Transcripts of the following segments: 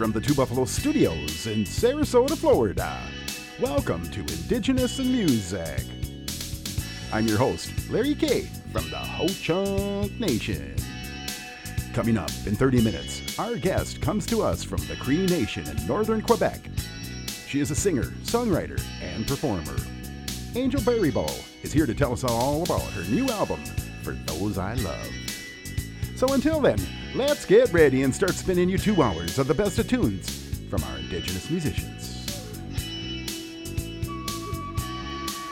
from the Two Buffalo Studios in Sarasota, Florida. Welcome to Indigenous in Music. I'm your host, Larry K from the Ho Chunk Nation. Coming up in 30 minutes, our guest comes to us from the Cree Nation in northern Quebec. She is a singer, songwriter, and performer. Angel Baribeau is here to tell us all about her new album, For Those I Love. So until then, let's get ready and start spinning you two hours of the best of tunes from our Indigenous musicians.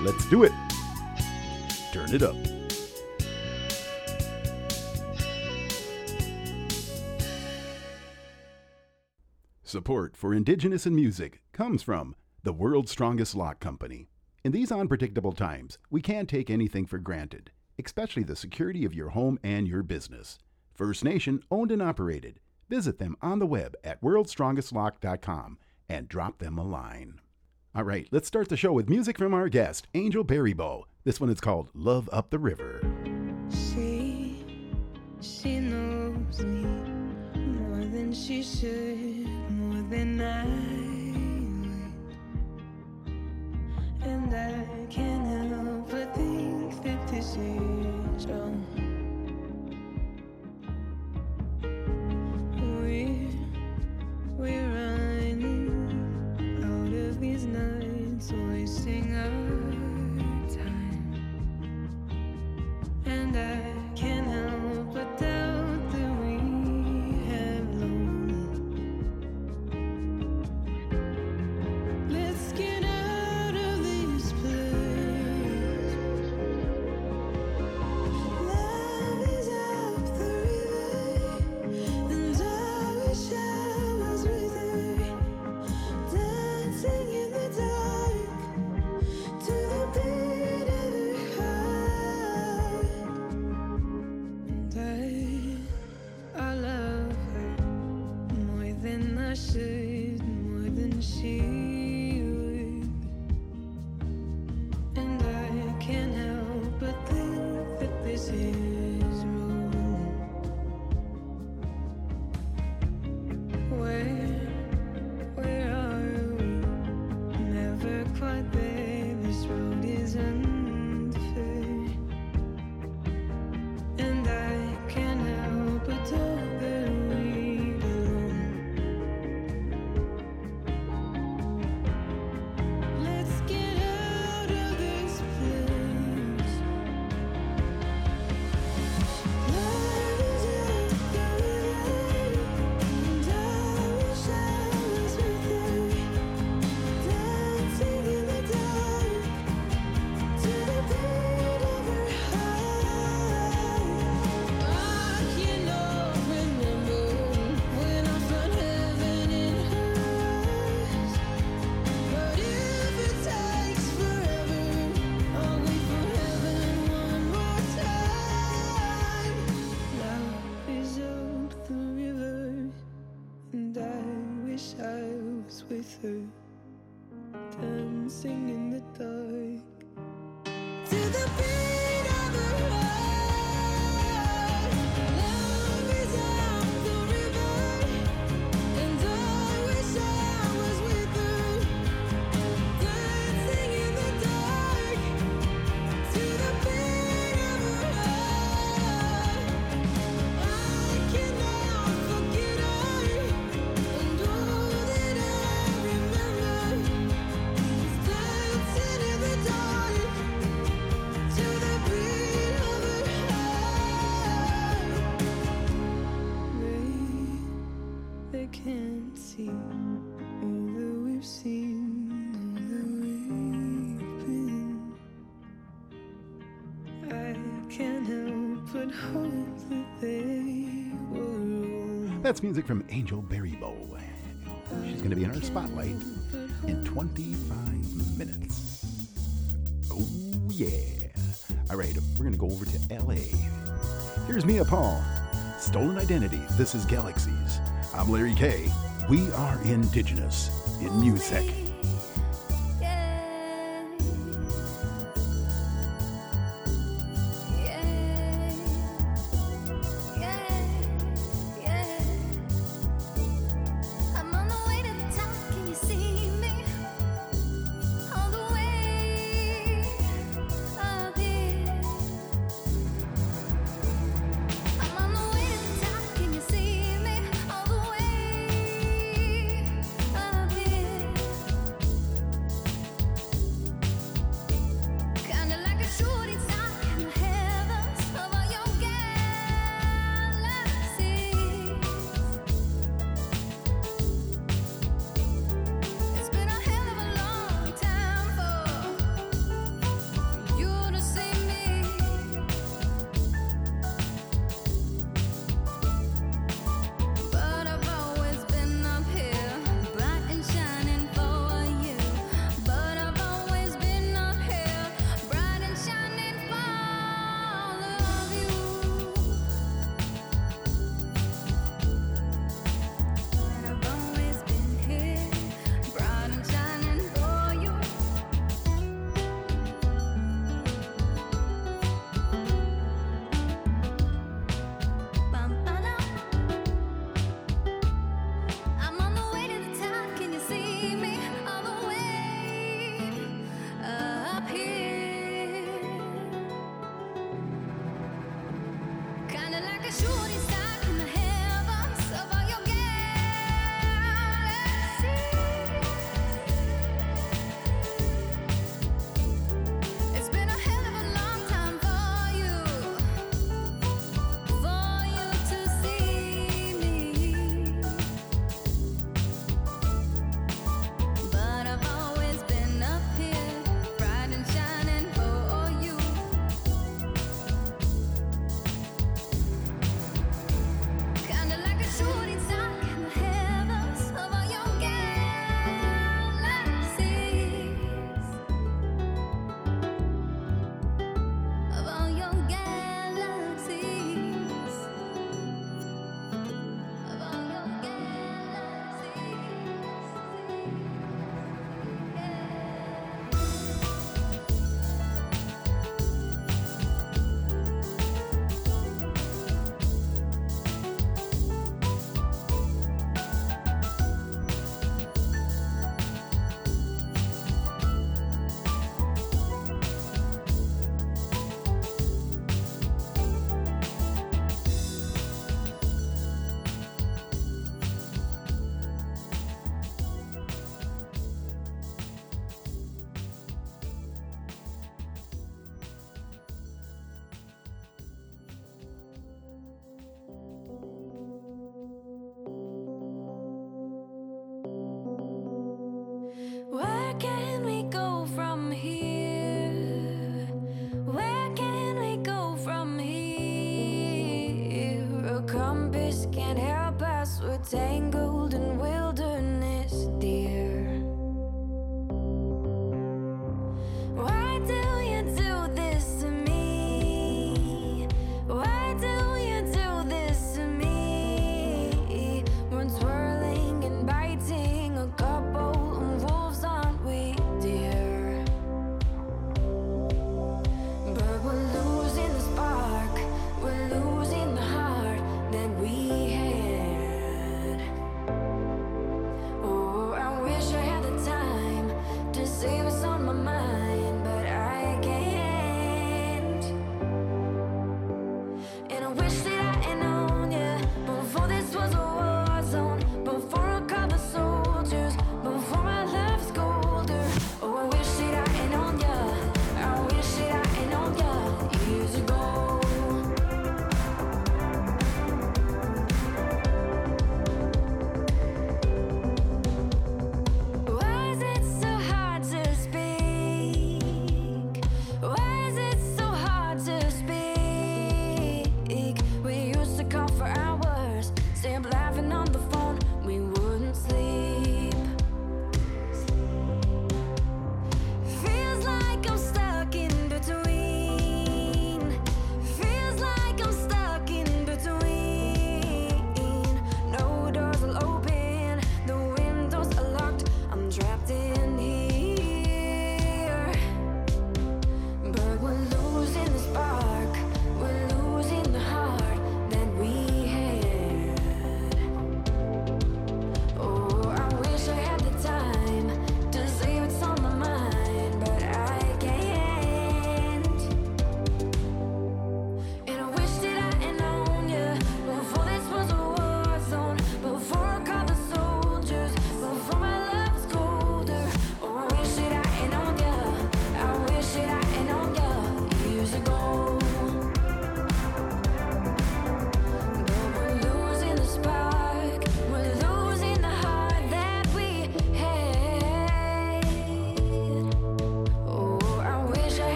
Let's do it. Turn it up. Support for Indigenous in Music comes from the World's Strongest Lock Company. In these unpredictable times, we can't take anything for granted, especially the security of your home and your business. First Nation owned and operated. Visit them on the web at worldstrongestlock.com and drop them a line. All right, let's start the show with music from our guest, Angel Baribeau. This one is called Love Up the River. She, she knows me more than she should, more than I. And I can't help but think that this is wrong. And with her, dancing in the dark. To the beat That's music from Angel Baribeau. She's going to be in our spotlight in 25 minutes. Oh, yeah. All right, we're going to go over to LA. Here's Mia Paul. Stolen Identity. This is Galaxies. I'm Larry K. We are indigenous in music.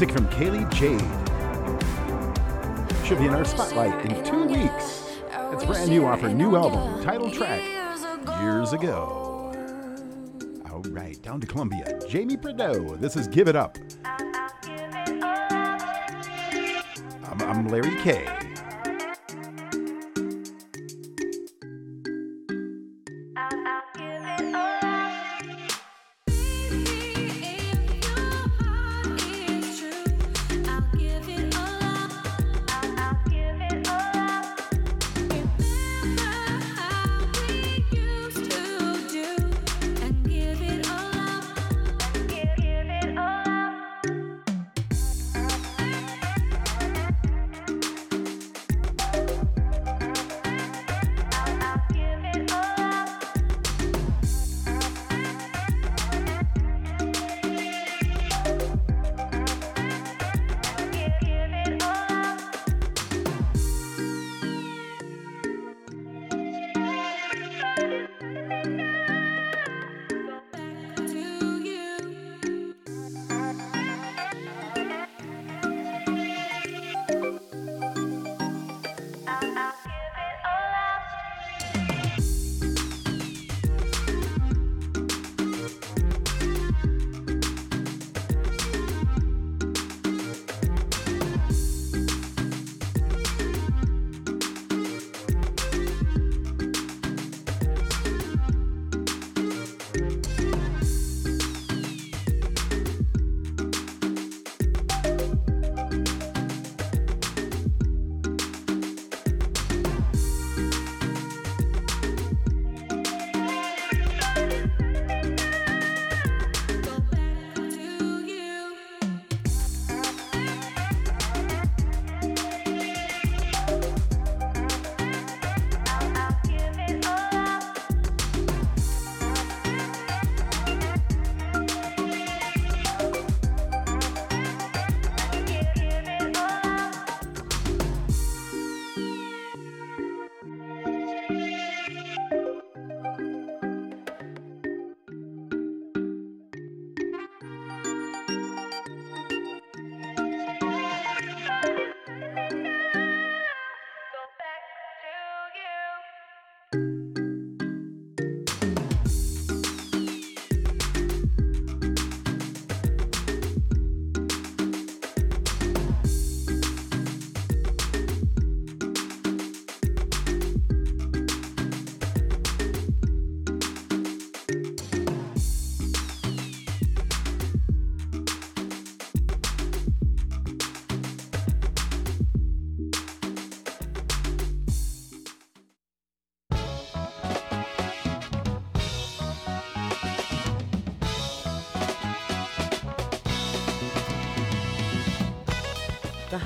Music from Kaylee Jade. Should be in our spotlight in two weeks. It's brand new off her new album, title track, Years Ago. All right, down to Columbia. Jamie Prideaux, this is Give It Up. I'm, I'm Larry K.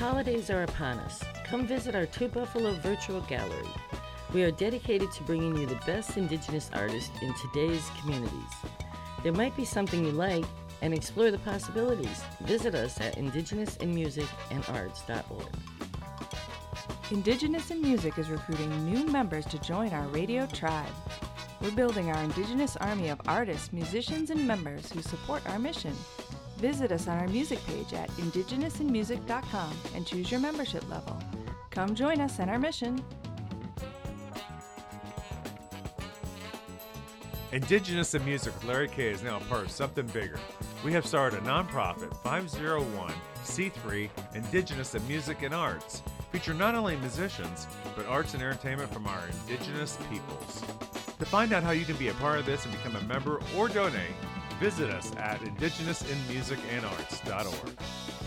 holidays are upon us. Come visit our Two Buffalo virtual gallery. We are dedicated to bringing you the best Indigenous artists in today's communities. There might be something you like and explore the possibilities. Visit us at indigenousinmusicandarts.org. Indigenous in Music is recruiting new members to join our radio tribe. We're building our Indigenous army of artists, musicians, and members who support our mission. Visit us on our music page at indigenousinmusic.com and choose your membership level. Come join us in our mission. Indigenous in Music with Larry K is now a part of something bigger. We have started a nonprofit 501c3 Indigenous in Music and Arts, feature not only musicians, but arts and entertainment from our indigenous peoples. To find out how you can be a part of this and become a member or donate, visit us at indigenousinmusicandarts.org.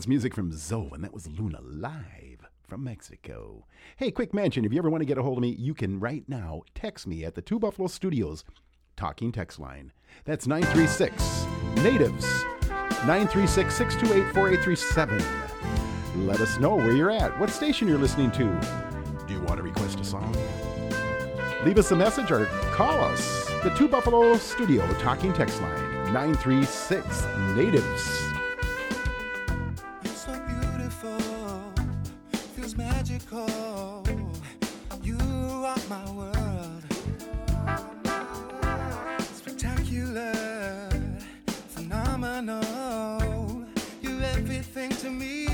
That's music from Zoe, and that was Luna live from Mexico. Hey, quick mention if you ever want to get a hold of me, you can right now text me at the Two Buffalo Studios talking text line. That's 936 Natives, 936 628 4837. Let us know where you're at, what station you're listening to. Do you want to request a song? Leave us a message or call us. The Two Buffalo Studio talking text line 936 Natives. Everything to me.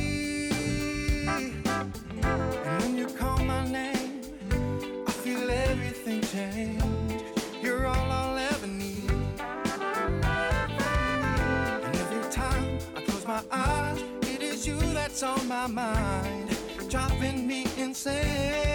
And when you call my name, I feel everything change. You're all I'll ever need. And every time I close my eyes, it is you that's on my mind, driving me insane.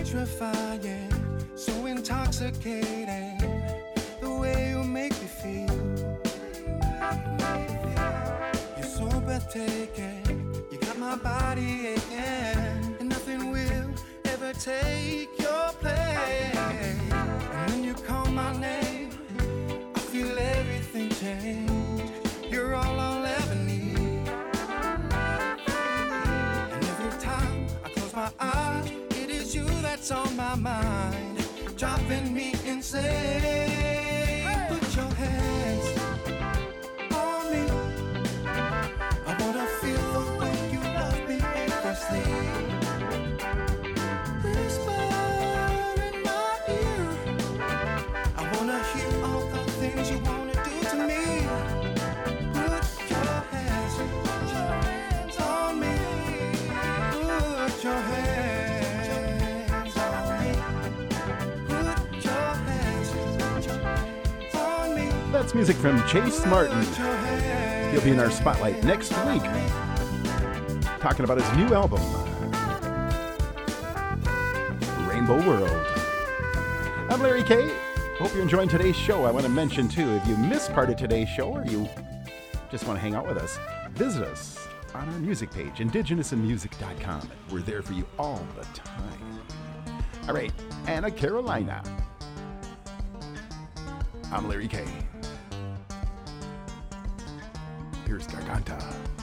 Electrifying, so intoxicating. The way you make me feel. You're so breathtaking. You got my body aching, and nothing will ever take your place. And when you call my name, I feel everything change. You're all I'll that's on my mind, driving me insane. That's music from Chase Martin. He'll be in our spotlight next week, talking about his new album, Rainbow World. I'm Larry K. Hope you're enjoying today's show. I want to mention, too, if you missed part of today's show or you just want to hang out with us, visit us on our music page, indigenousinmusic.com. We're there for you all the time. All right, Ana Carolina. I'm Larry K. Here's Garganta.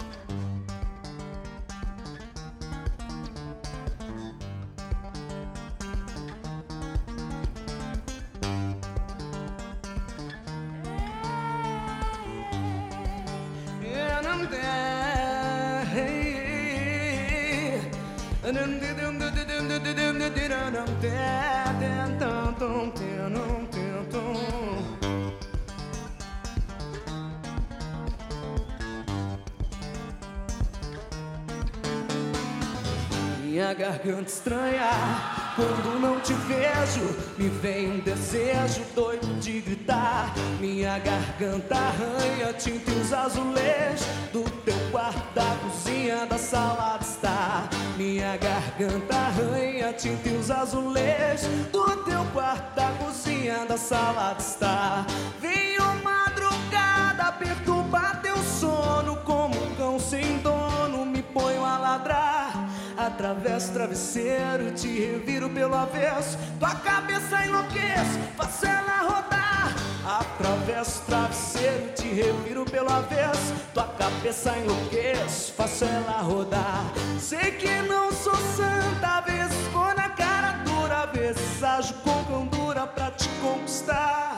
Garganta estranha quando não te vejo. Me vem um desejo doido de gritar. Minha garganta arranha, tinta e os azulejos do teu quarto, da cozinha, da sala de estar. Minha garganta arranha, tinta e os azulejos do teu quarto, da cozinha, da sala de estar. Venho Atravesso travesseiro, te reviro pelo avesso. Tua cabeça enlouqueço, faço ela rodar. Atravesso travesseiro, te reviro pelo avesso. Tua cabeça enlouqueço, faço ela rodar. Sei que não sou santa, vezes vou na cara dura, vezes ajo com candura pra te conquistar.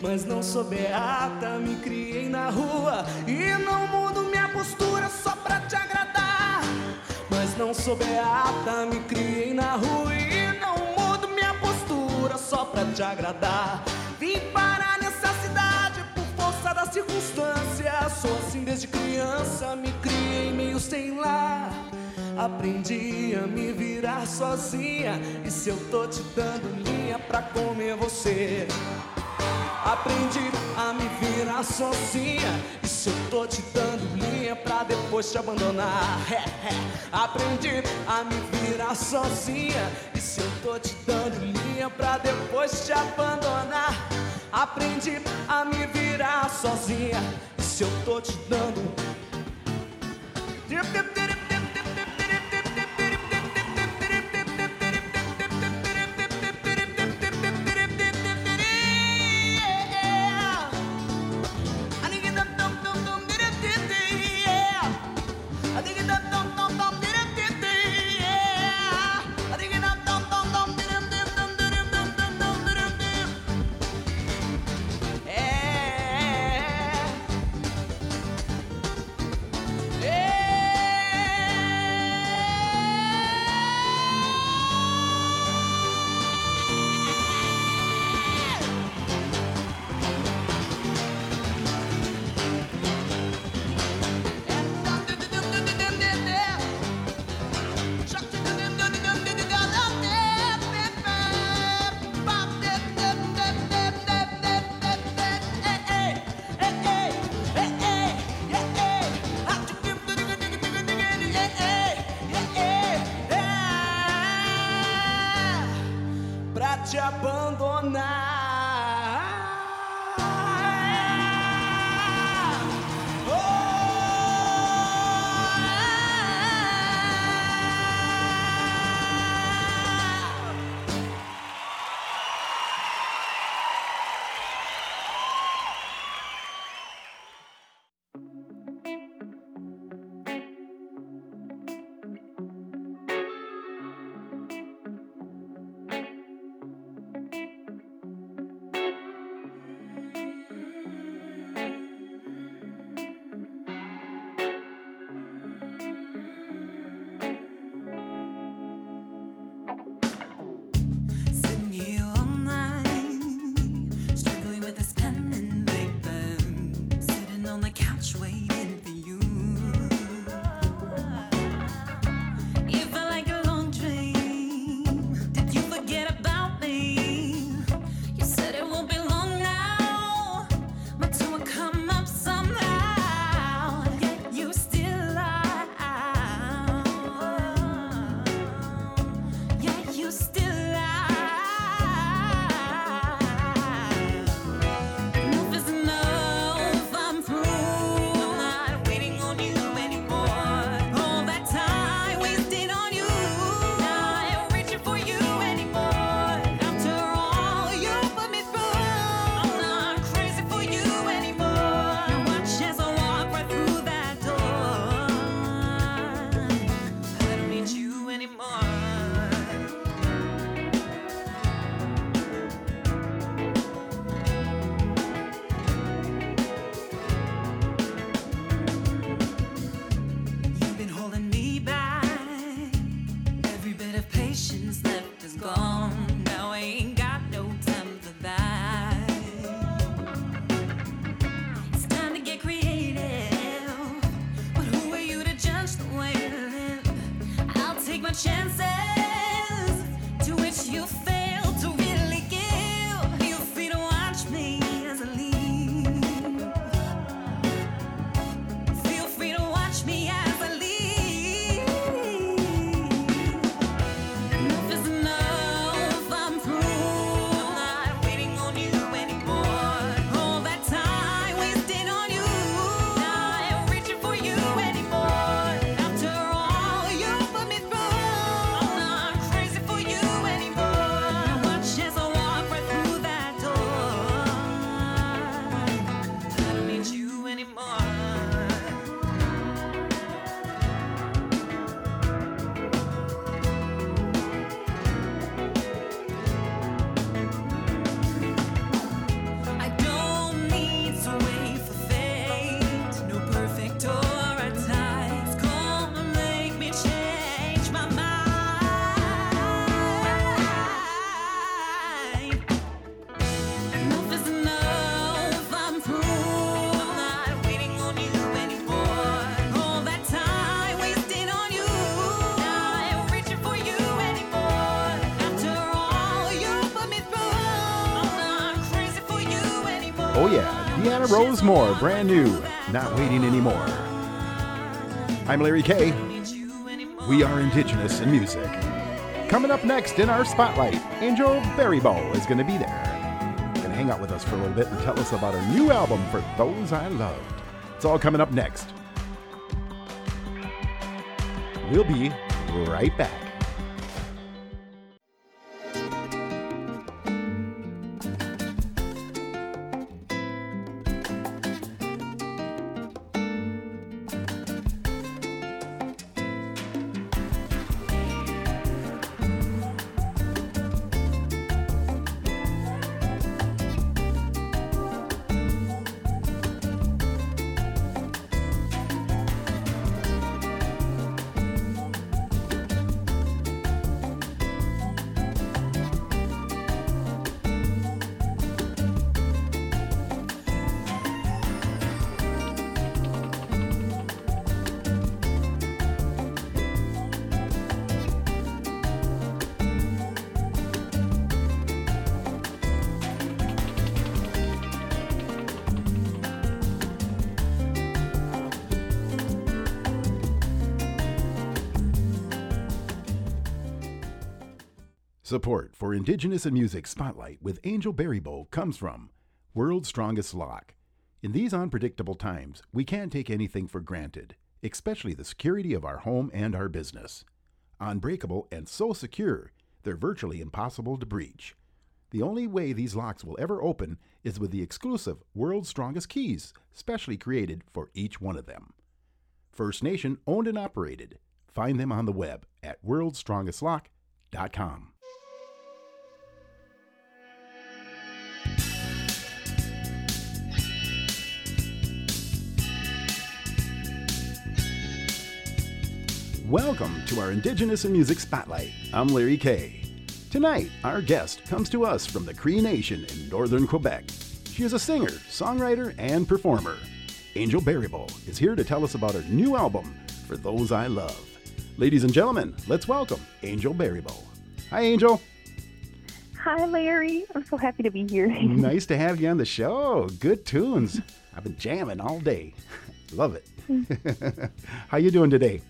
Mas não sou beata, me criei na rua e não mudo minha postura só pra te agradar. Não sou beata, me criei na rua e não mudo minha postura pra te agradar. Vim parar nessa cidade por força da circunstância. Sou assim desde criança, me criei meio sem lar. Aprendi a me virar sozinha. E se eu tô te dando linha pra comer você? Aprendi a me virar sozinha. E se eu tô te dando linha pra depois te abandonar? É, é. Aprendi a me virar sozinha. E se eu tô te dando linha pra depois te abandonar? Aprendi a me virar sozinha. E se eu tô te dando. Yeah, Deanna Rose Moore, brand new, not waiting anymore. I'm Larry K. We are Indigenous in music. Coming up next in our spotlight, Angel Baribeau is going to be there. Going to hang out with us for a little bit and tell us about her new album, For Those I Loved. It's all coming up next. We'll be right back. Support for Indigenous in Music Spotlight with Angel Baribeau comes from World's Strongest Lock. In these unpredictable times, we can't take anything for granted, especially the security of our home and our business. Unbreakable and so secure, they're virtually impossible to breach. The only way these locks will ever open is with the exclusive World's Strongest Keys, specially created for each one of them. First Nation owned and operated. Find them on the web at worldstrongestlock.com. Welcome to our Indigenous in Music Spotlight. I'm Larry K. Tonight, our guest comes to us from the Cree Nation in northern Quebec. She is a singer, songwriter, and performer. Angel Baribeau is here to tell us about her new album, For Those I Love. Ladies and gentlemen, let's welcome Angel Baribeau. Hi, Angel. Hi, Larry. I'm so happy to be here. nice to have you on the show. Good tunes. I've been jamming all day. Love it. Mm. How you doing today?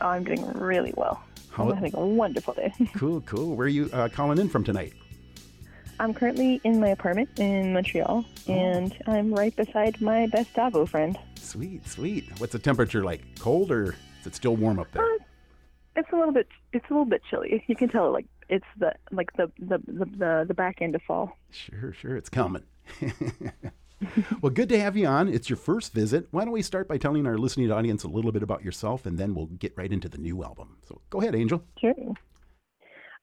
Oh, I'm doing really well. How- I'm having a wonderful day. Cool, cool. Where are you uh, calling in from tonight? I'm currently in my apartment in Montreal, Oh. and I'm right beside my best Davo friend. Sweet, sweet. What's the temperature like? Cold or is it still warm up there? Uh, It's a little bit. It's a little bit chilly. You can tell, like it's the like the the the, the, the back end of fall. Sure, sure, it's coming. well, good to have you on. It's your first visit. Why don't we start by telling our listening audience a little bit about yourself, and then we'll get right into the new album. So go ahead, Angel. Sure.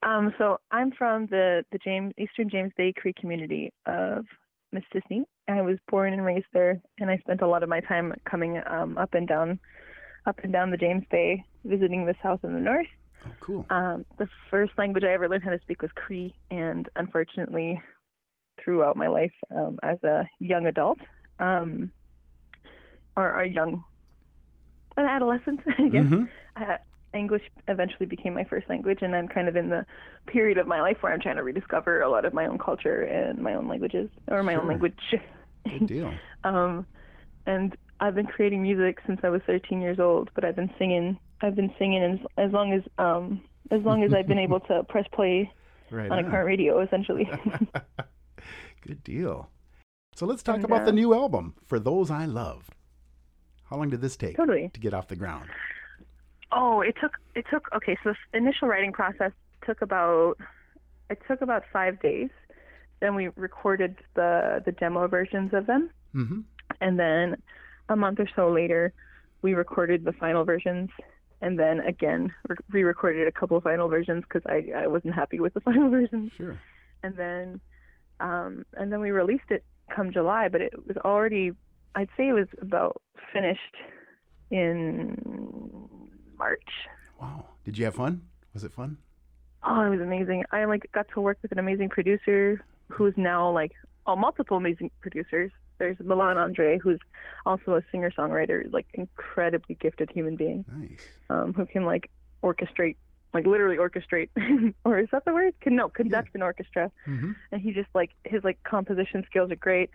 Um, so I'm from the the James Eastern James Bay Cree community of Mistissini. I was born and raised there, and I spent a lot of my time coming um, up and down, up and down the James Bay, visiting the south and the north. Oh, cool. Um, the first language I ever learned how to speak was Cree, and unfortunately, throughout my life um, as a young adult, um, or a young, an adolescent, I guess, Mhm. uh, English eventually became my first language, and I'm kind of in the period of my life where I'm trying to rediscover a lot of my own culture and my own languages, or my Sure. own language. Good deal. um, and I've been creating music since I was 13 years old, but I've been singing. I've been singing as, as long as um, as long as I've been able to press play Right. on a on. current radio, essentially. Good deal. So let's talk And, about the uh, new album, For Those I Loved. How long did this take Totally. to get off the ground? oh, it took it took okay. So the initial writing process took about it took about five days. Then we recorded the the demo versions of them, Mm-hmm. and then a month or so later, we recorded the final versions. And then again, re- re-recorded a couple of final versions because I, I wasn't happy with the final versions. Sure. and then um, and then we released it come July, but it was already I'd say it was about finished in March. Wow. Did you have fun? Was it fun? Oh, it was amazing. I like got to work with an amazing producer who's now like oh, multiple amazing producers. There's Milan Andre, who's also a singer songwriter, like incredibly gifted human being, Nice. um, who can like orchestrate, like literally orchestrate, or is that the word? Can no conduct an orchestra. Mm-hmm. and he just like his like composition skills are great.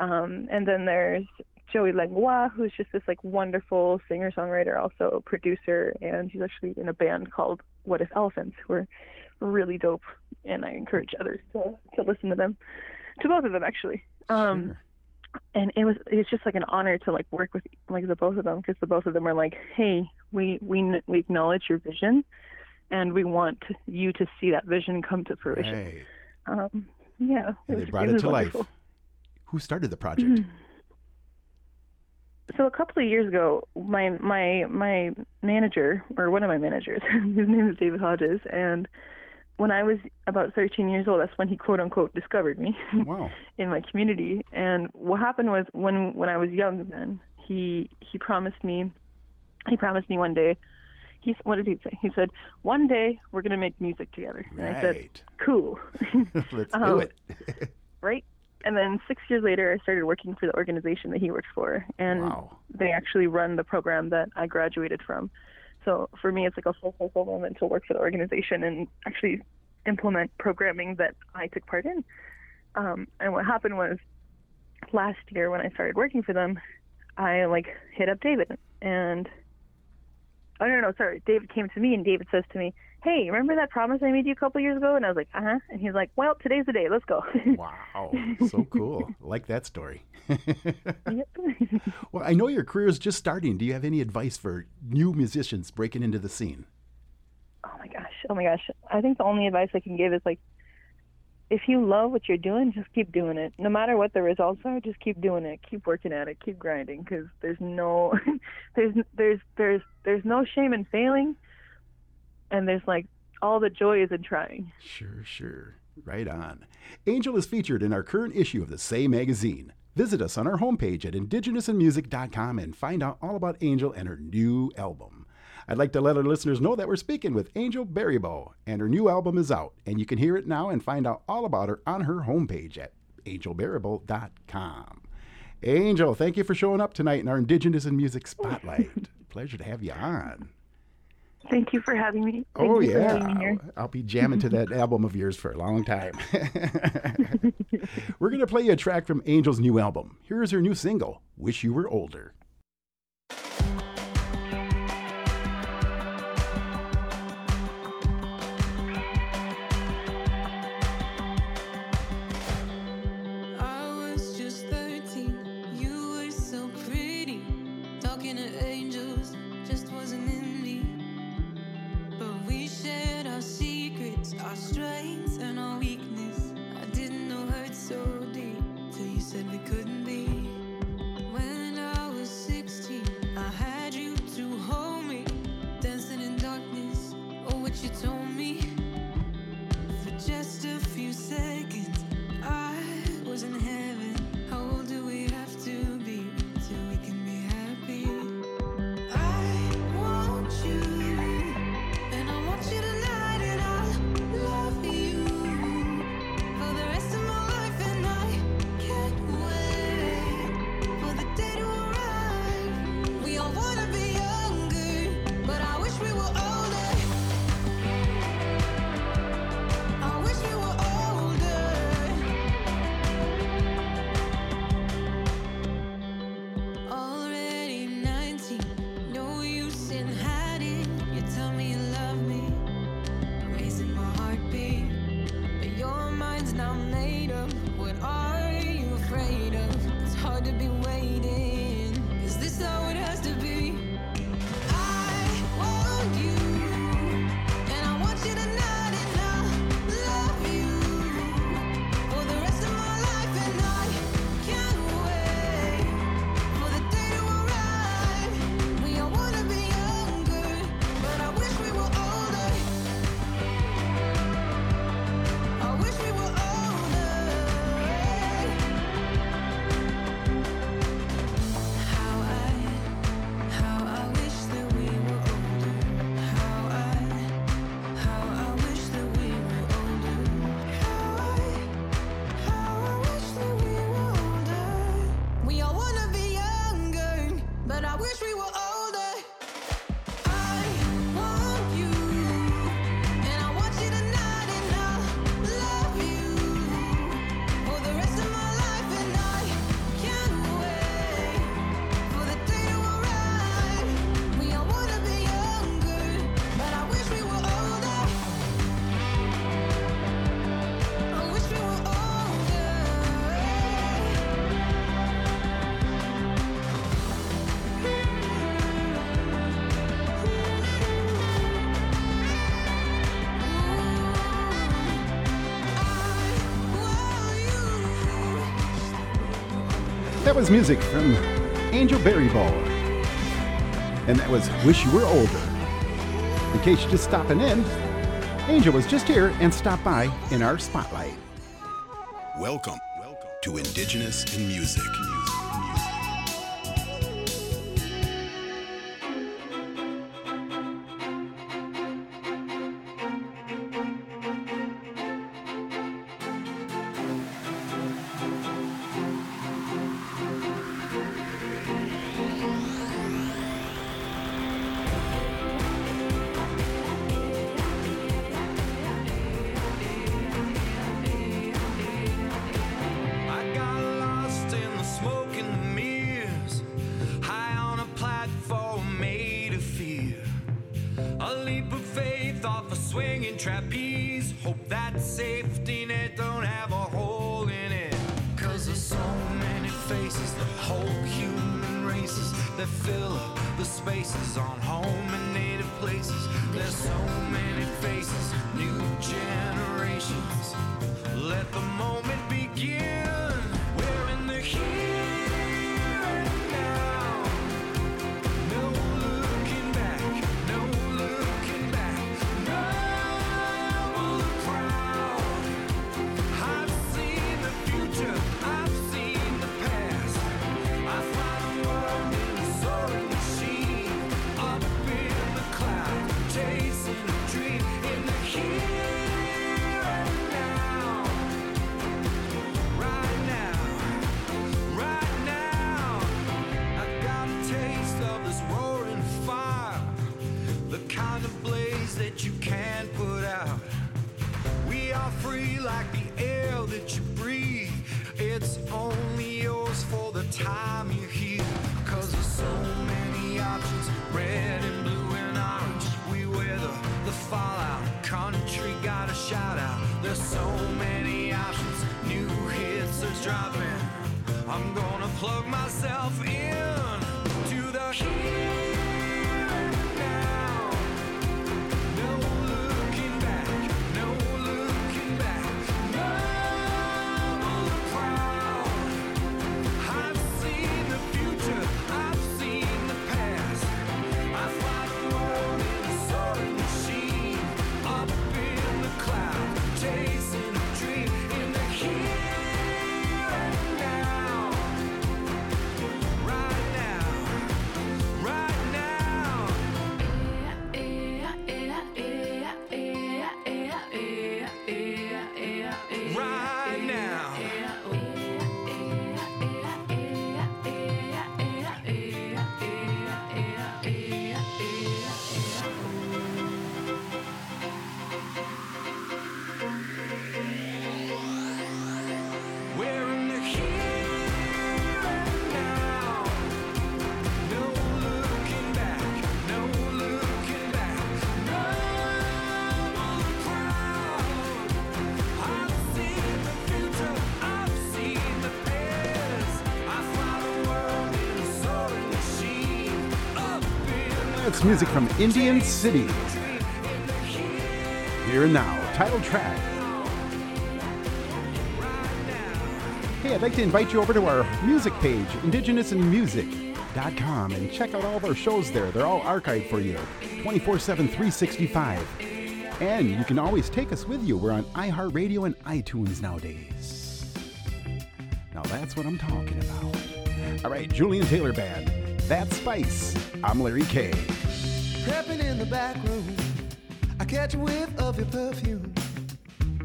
Um, and then there's Joey Langlois, who's just this like wonderful singer songwriter, also producer, and he's actually in a band called What If Elephants, who are really dope, and I encourage others to to listen to them, to both of them actually. Um, Sure. and it was it's just like an honor to like work with like the both of them because the both of them are like hey we we we acknowledge your vision and we want you to see that vision come to fruition Right. um yeah And they brought it to life. Who started the project? so a couple of years ago my my my manager or one of my managers his name is david hodges and when i was about 13 years old that's when he quote unquote discovered me Wow. in my community. And what happened was when when I was young then, he he promised me he promised me one day he what did he say? He said, "One day we're going to make music together." And I said, Right. "Cool." Let's do Um, it. right? And then 6 years later I started working for the organization that he worked for and Wow. they actually run the program that I graduated from. So for me, it's like a full circle moment to work for the organization and actually implement programming that I took part in. Um, and what happened was last year when I started working for them, I like hit up David and oh no no sorry David came to me and David says to me, hey remember that promise I made you a couple years ago? And I was like uh huh. And he's like, well today's the day, let's go. Wow. So cool. like that story. Well, I know your career is just starting. Do you have any advice for new musicians breaking into the scene? oh my gosh, oh my gosh. I think the only advice I can give is like, if you love what you're doing, just keep doing it. No matter what the results are, just keep doing it. Keep working at it. Keep grinding because there's no, there's there's there's there's no shame in failing, and there's like all the joy is in trying. Sure, sure. Right on. Angel is featured in our current issue of the Say magazine. Visit us on our homepage at indigenousinmusic.com and find out all about Angel and her new album. I'd like to let our listeners know that we're speaking with Angel Baribeau, and her new album is out, and you can hear it now and find out all about her on her homepage at angelbaribeau.com. Angel, thank you for showing up tonight in our Indigenous in Music Spotlight. Pleasure to have you on. Thank you for having me. Thank oh yeah, me here. I'll be jamming to that album of yours for a long time. We're gonna play you a track from Angel's new album. Here's her new single, "Wish You Were Older." Was music from Angel Baribeau. And that was Wish You Were Older. In case you're just stopping in, Angel was just here and stopped by in our spotlight. Welcome, welcome to Indigenous in Music. Music from Indian City. Here and now, title track. Hey, I'd like to invite you over to our music page, indigenousinmusic.com, and check out all of our shows there. They're all archived for you 24 7, 365. And you can always take us with you. We're on iHeartRadio and iTunes nowadays. Now that's what I'm talking about. All right, Julian Taylor Band. That's Spice. I'm Larry K. Prepping in the back room, I catch a whiff of your perfume.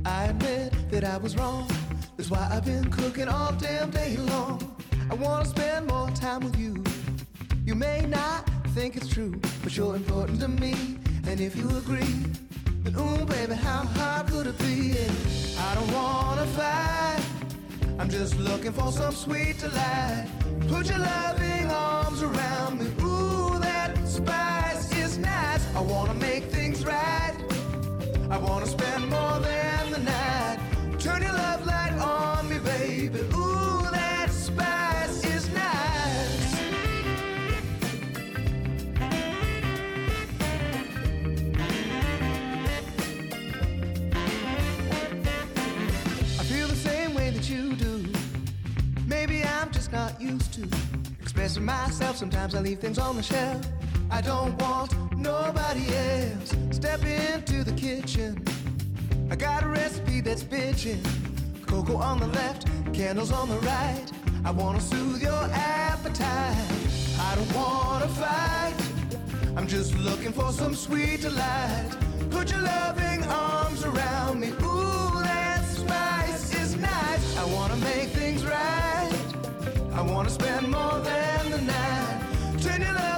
I admit that I was wrong. That's why I've been cooking all damn day long. I wanna spend more time with you. You may not think it's true, but you're important to me. And if you agree, then ooh, baby, how hard could it be? I don't wanna fight. I'm just looking for some sweet delight. Put your loving arms around me. Ooh, that nice. I wanna make things right. I wanna spend more than the night. Turn your love light on me, baby. Ooh, that spice is nice. I feel the same way that you do. Maybe I'm just not used to. Expressing myself, sometimes I leave things on the shelf. I don't want nobody else. Step into the kitchen. I got a recipe that's bitchin'. Cocoa on the left, candles on the right. I wanna soothe your appetite. I don't wanna fight. I'm just looking for some sweet delight. Put your loving arms around me. Ooh, that spice is nice. I wanna make things right. I wanna spend more than the night. Turn your love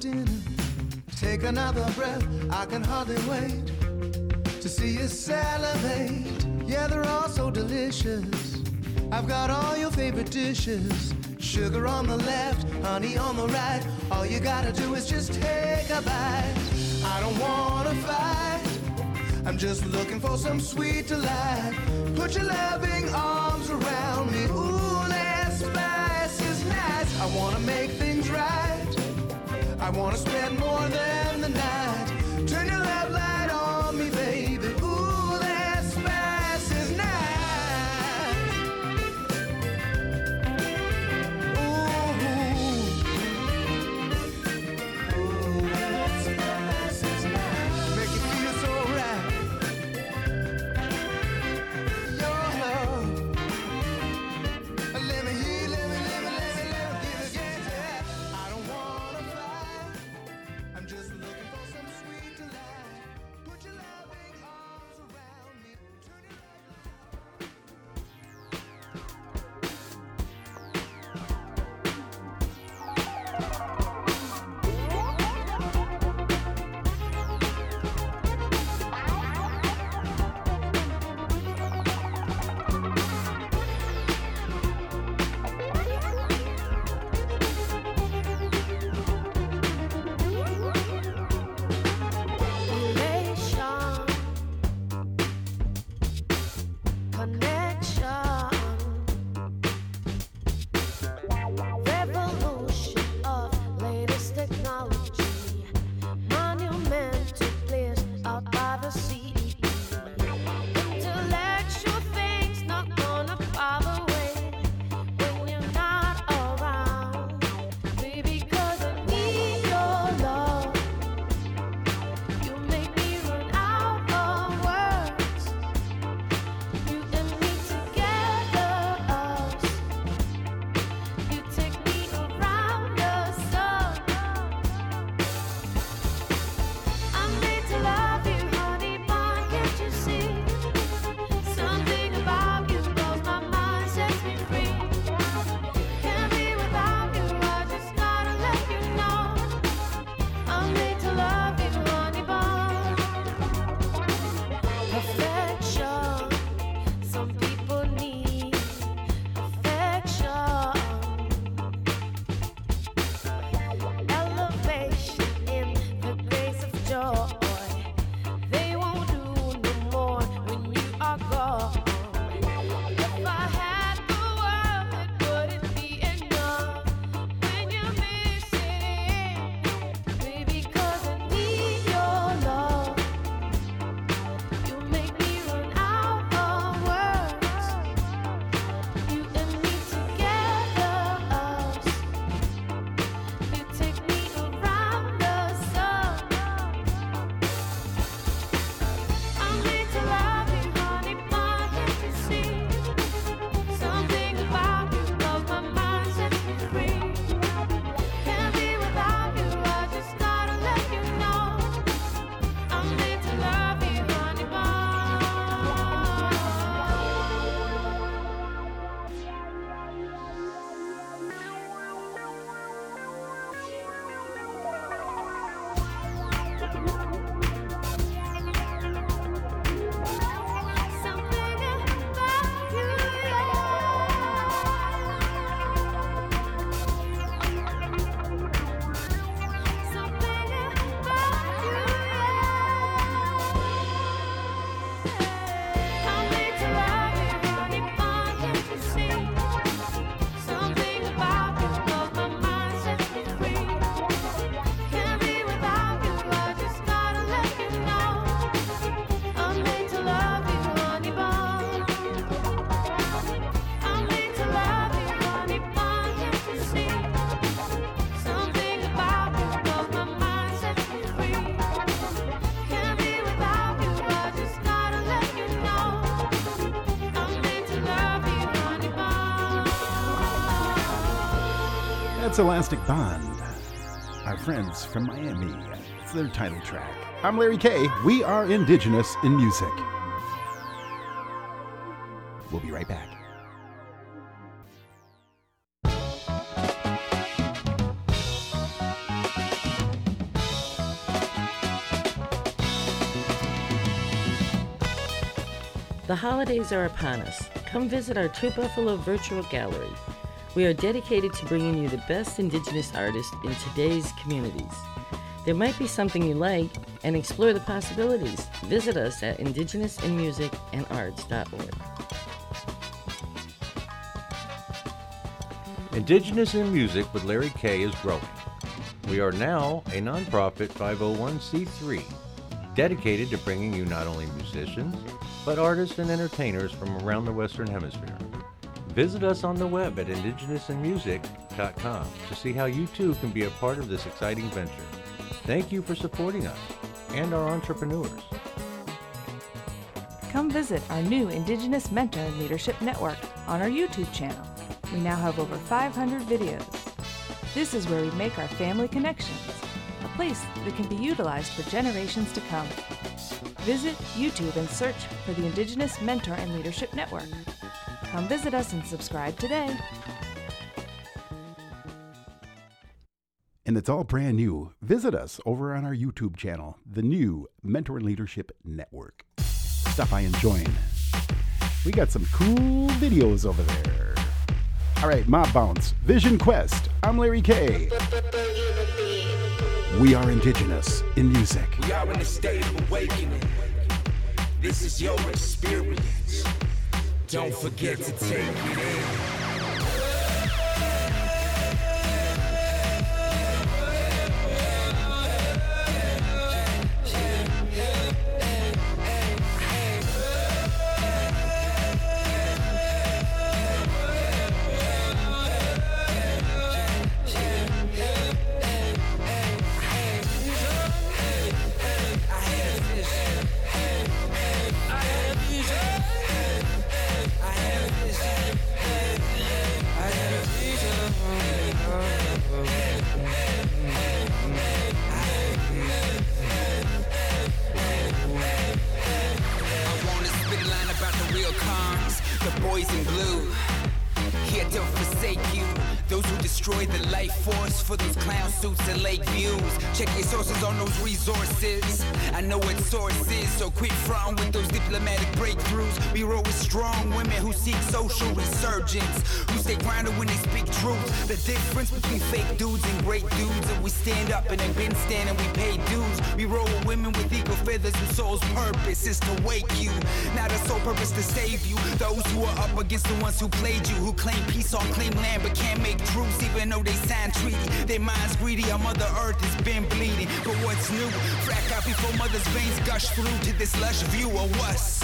dinner. Take another breath. I can hardly wait to see you salivate. Yeah, they're all so delicious. I've got all your favorite dishes. Sugar on the left, honey on the right. All you gotta do is just take a bite. I don't wanna fight. I'm just looking for some sweet delight. Put your loving arms around me. Ooh, I wanna spend more Elastic Bond. Our friends from Miami. It's their title track. I'm Larry K. We are Indigenous in Music. We'll be right back. The holidays are upon us. Come visit our Two Buffalo virtual gallery. We are dedicated to bringing you the best Indigenous artists in today's communities. There might be something you like and explore the possibilities. Visit us at indigenousinmusicandarts.org. Indigenous in Music with Larry K is growing. We are now a nonprofit 501c3 dedicated to bringing you not only musicians, but artists and entertainers from around the Western Hemisphere. Visit us on the web at indigenousandmusic.com to see how you too can be a part of this exciting venture. Thank you for supporting us and our entrepreneurs. Come visit our new Indigenous Mentor and Leadership Network on our YouTube channel. We now have over 500 videos. This is where we make our family connections, a place that can be utilized for generations to come. Visit YouTube and search for the Indigenous Mentor and Leadership Network. Come visit us and subscribe today. And it's all brand new. Visit us over on our YouTube channel, the new Mentor and Leadership Network. Stop by and join. We got some cool videos over there. All right, Mob Bounce, Vision Quest. I'm Larry K. We are Indigenous in music. We are in a state of awakening. This is your experience. Don't forget to take it in. Force for those clown suits and lake views. Check your sources on those resources. I know what source is, so quit fronting with those diplomatic breakthroughs. We roll with strong women who seek social resurgence, who stay grounded when they speak truth. The difference between fake dudes and great dudes, and we stand up and have been standing, we pay dues. We roll with women with eagle feathers whose soul's purpose is to wake you, not a sole purpose to save you. Those who are up against the ones who played you, who claim peace on claim land but can't make truce, even though they signed treaty. Their minds greedy, our mother earth has been bleeding. But what's new? Frack out before mother's veins gush through to this lush view of what's,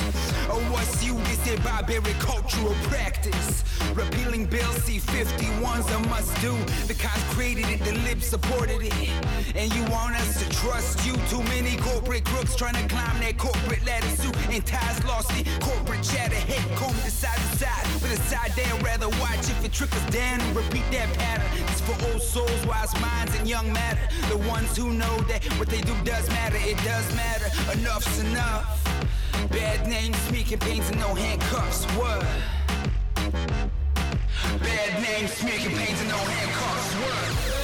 of what's you. This is barbaric cultural practice. Repealing Bill C-51's a must do. The cons created it, the libs supported it. And you want us to trust you? Too many corporate crooks trying to climb that corporate ladder suit. And ties lost in corporate chatter. Head comb to side to side. With a side they'd rather watch if it trickles down and repeat that pattern. It's for souls, wise minds, and young matter. The ones who know that what they do does matter. It does matter. Enough's enough. Bad names, sneaking pains, and no handcuffs. What? Bad names, sneaking pains, and no handcuffs. What?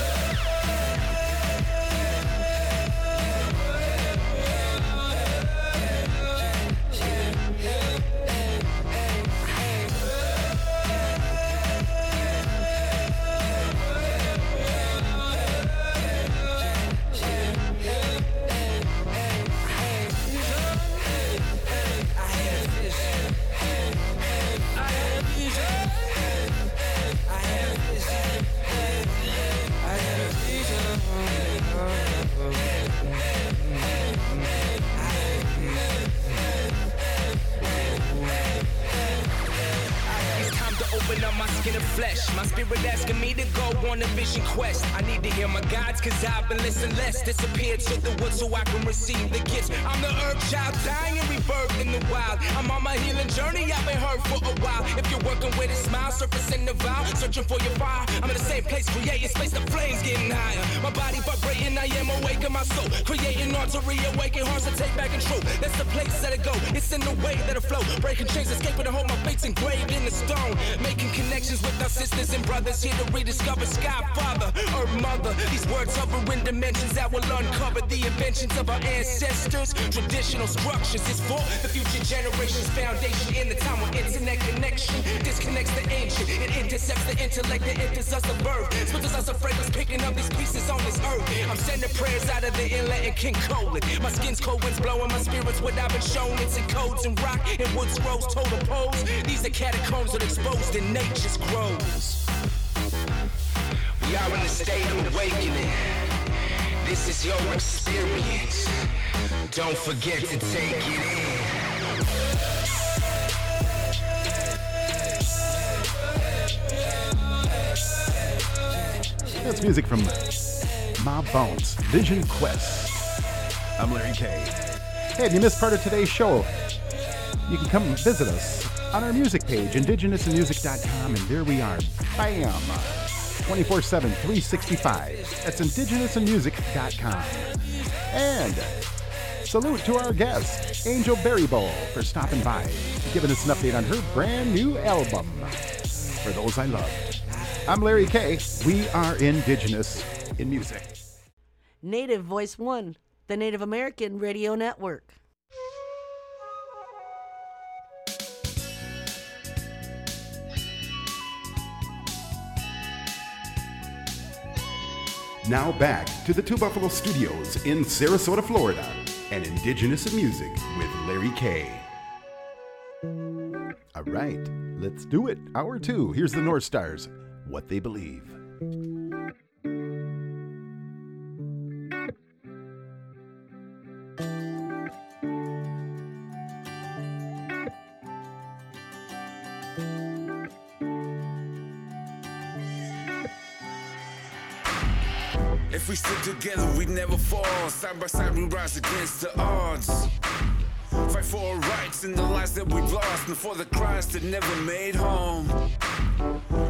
Flesh. My spirit asking me to go on a vision quest. I need to hear my guides, cause I've been listening less. Disappeared to the woods so I can receive the gifts. I'm the herb child, dying and rebirth in the wild. I'm on my healing journey, I've been hurt for a while. If you're working with a smile, surfacing the vow, searching for your fire. I'm in the same place, creating space, the flames getting higher. My body vibrating, I am awake in my soul. Creating art to reawaken hearts to take back control. That's the place that it go. It's in the way that it flow. Breaking chains, escaping to hold my fates engraved in the stone. Making connections with our sisters and brothers here to rediscover Sky Father, Earth Mother. These words hover in dimensions that will uncover the inventions of our ancestors. Traditional structures is for the future generations. Foundation in the time when internet connection disconnects the ancient. It intercepts the intellect that enters us of birth. Splitters us of fragrance, picking up these pieces on this earth. I'm sending prayers out of the inlet and King Colin. My skin's cold winds blowing my spirits what I've been shown. It's in codes and rock and woods rose total pose. These are catacombs that exposed in nature's groves. We are in a state of awakening. This is your experience. Don't forget to take it in. That's music from Mob Bounce, Vision Quest. I'm Larry K. Hey, if you missed part of today's show, you can come visit us on our music page, indigenousinmusic.com, and there we are. Bam! 24 7, 365. That's indigenousinmusic.com. And salute to our guest, Angel Baribeau, for stopping by, giving us an update on her brand new album, For Those I Loved. I'm Larry K. We are Indigenous in Music. Native Voice One, the Native American Radio Network. Now back to the Two Buffalo Studios in Sarasota, Florida, and Indigenous in Music with Larry K. All right, let's do it. Hour two. Here's the North Stars. What they believe. Fall. Side by side, we rise against the odds. Fight for our rights and the lives that we've lost, and for the cries that never made home.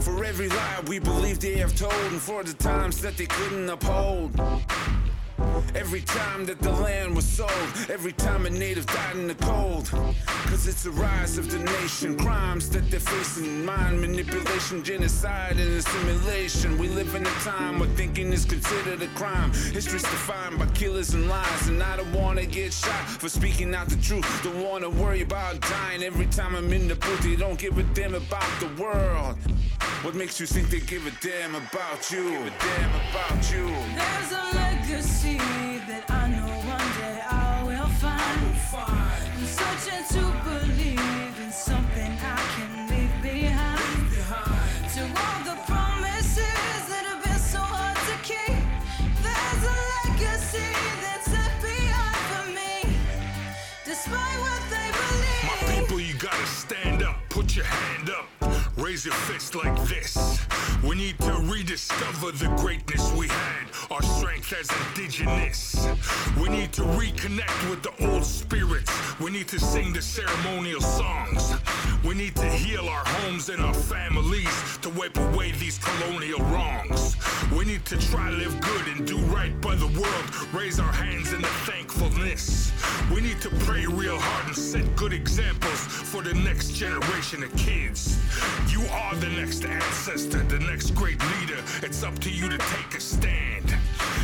For every lie we believe they have told, and for the times that they couldn't uphold. Every time that the land was sold, every time a native died in the cold. Cause it's the rise of the nation, crimes that they're facing, mind manipulation, genocide, and assimilation. We live in a time where thinking is considered a crime. History's defined by killers and lies, and I don't wanna get shot for speaking out the truth. Don't wanna worry about dying every time I'm in the booth. They don't give a damn about the world. What makes you think they give a damn about you? Give a damn about you. There's a legacy that I know one day I will find. I'm searching to believe in something I can leave behind. To all the promises that have been so hard to keep. There's a legacy that's set behind for me. Despite what they believe. My people, you gotta stand up, put your hand up, raise your fist like this. We need to rediscover the greatness we had, our strength as indigenous. We need to reconnect with the old spirits. We need to sing the ceremonial songs. We need to heal our homes and our families to wipe away these colonial wrongs. We need to try to live good and do right by the world, raise our hands in the thankfulness. We need to pray real hard and set good examples for the next generation of kids. You are the next ancestor, the next great leader. It's up to you to take a stand.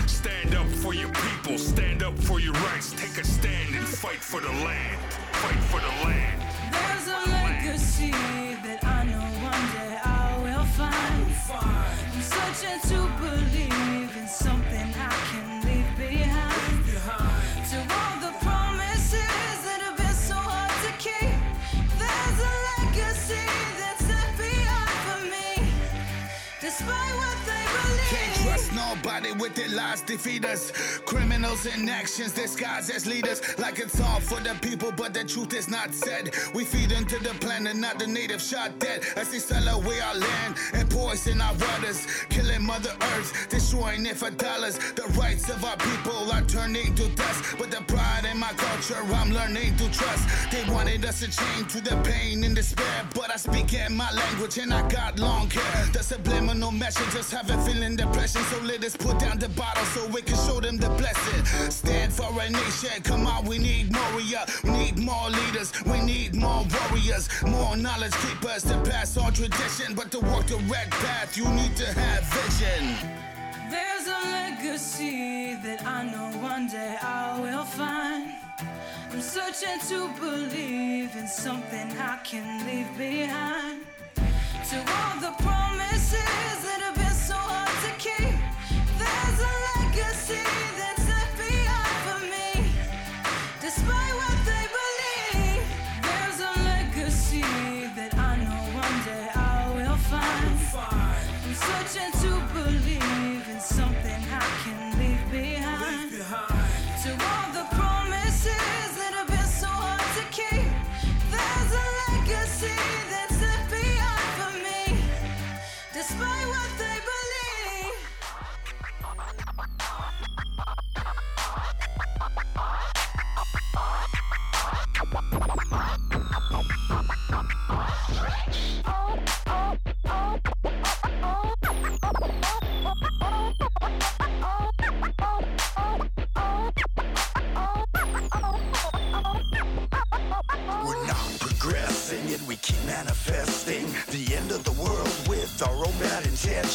Stand up for your people, stand up for your rights, take a stand and fight for the land. Fight for the land. There's a legacy that I know one day I will find. I'm searching to believe in something their lies defeat us. Criminals in actions disguised as leaders, like it's all for the people, but the truth is not said. We feed into the planet, not the native shot dead. As they sell away our land and poison our waters, killing Mother Earth, destroying it for dollars. The rights of our people are turning to dust, but the pride in my culture I'm learning to trust. They wanted us to change to the pain and despair, but I speak in my language and I got long hair. The subliminal messages have a feeling depression, so let us put down the bottle so we can show them the blessing. Stand for a nation, come on, we need ya. We need more leaders, we need more warriors, more knowledge keepers to pass on tradition. But to walk the red path, you need to have vision. There's a legacy that I know one day I will find. I'm searching to believe in something I can leave behind. To all the promises that have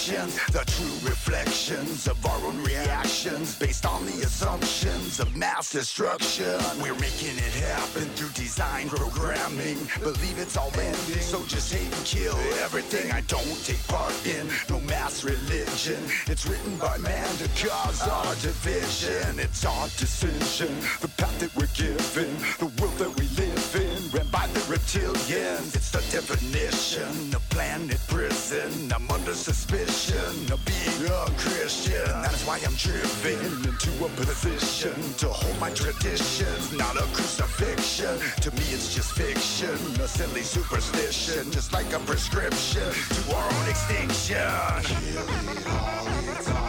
The true reflections of our own reactions based on the assumptions of mass destruction. We're making it happen through design programming. Believe it's all ending, so just hate and kill everything I don't take part in. No mass religion. It's written by man to cause our division. It's our decision, the path that we're given, the world that we live in, reptilians. It's the definition of planet prison. I'm under suspicion of being a Christian. That is why I'm driven into a position to hold my traditions, not a crucifixion. To me, it's just fiction, a silly superstition, just like a prescription to our own extinction. Kill it all, it's ours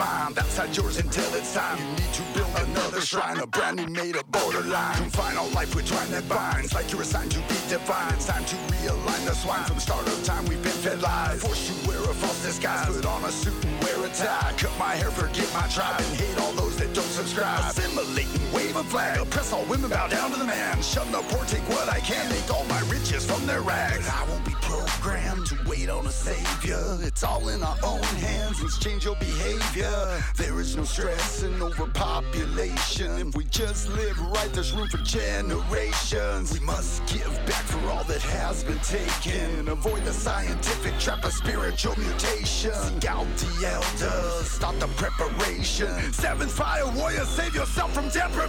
mine, that side yours until it's time. You need to build another shrine, a brand new made of borderline. Confine all life with twine that binds, like you're assigned to be divine. It's time to realign the swine. From start of time, we've been fed lies. Forced to wear a false disguise, put on a suit and wear a tie. Cut my hair, forget my tribe, and hate all those that don't subscribe. Assimilate wave a flag, oppress all women, bow down to the man. Shun the poor, take what I can, make all my riches from their rags. I won't be programmed to wait on a savior. It's all in our own hands. Let's change your behavior. There is no stress and overpopulation. If we just live right, there's room for generations. We must give back for all that has been taken. Avoid the scientific trap of spiritual mutation. Seek out the elders, start the preparation. Seventh fire warrior, save yourself from deprivation.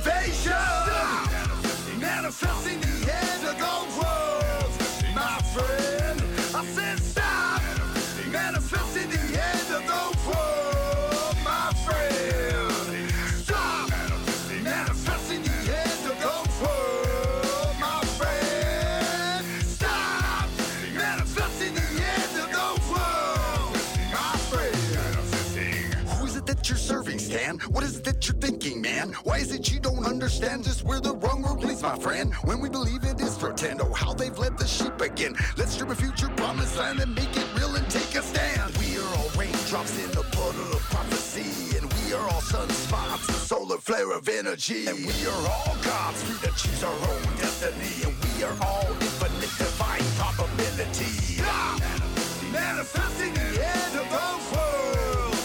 Manifesting the end of the world, my friend. Stan? What is it that you're thinking, man? Why is it you don't understand just where the wrong road leads, my friend? When we believe it is pretend, oh, how they've led the sheep again. Let's strip a future promised land and make it real and take a stand. We are all raindrops in the puddle of prophecy, and we are all sunspots, a solar flare of energy. And we are all gods, free to choose our own destiny, and we are all infinite divine probability. Manifesting the end of the world,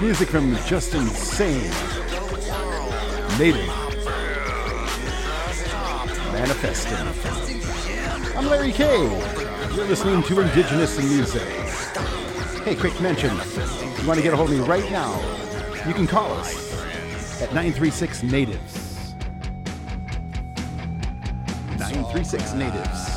Music from Justin Sane. Native. Manifesting. I'm Larry K. You're listening to Indigenous in Music. Hey, quick mention. If you want to get a hold of me right now, you can call us at 936 Natives. 936 Natives.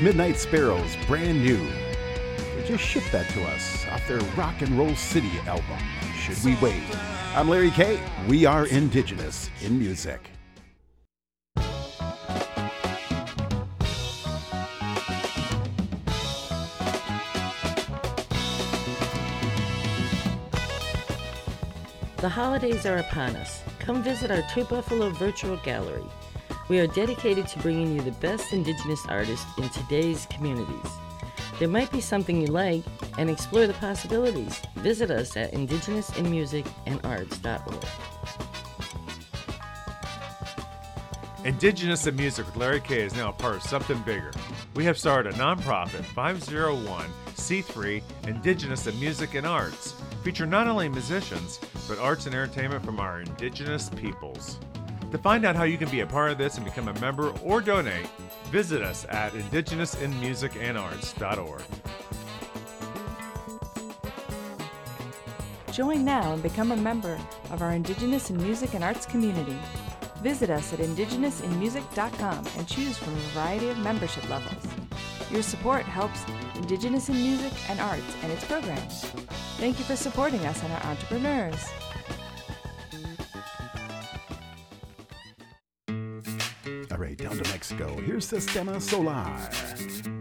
Midnight Sparrows, brand new. They just shipped that to us off their Rock and Roll City album. Should we wait? I'm Larry K. We are Indigenous in Music. The holidays are upon us. Come visit our Two Buffalo virtual gallery. We are dedicated to bringing you the best Indigenous artists in today's communities. There might be something you like and explore the possibilities. Visit us at indigenousinmusicandarts.org. Indigenous in Music with Larry K is now a part of something bigger. We have started a nonprofit 501c3 Indigenous in Music and Arts, featuring not only musicians, but arts and entertainment from our indigenous peoples. To find out how you can be a part of this and become a member or donate, visit us at indigenousinmusicandarts.org. Join now and become a member of our Indigenous in Music and Arts community. Visit us at indigenousinmusic.com and choose from a variety of membership levels. Your support helps Indigenous in Music and Arts and its programs. Thank you for supporting us and our entrepreneurs. Right, down to Mexico. Here's Sistema Solar.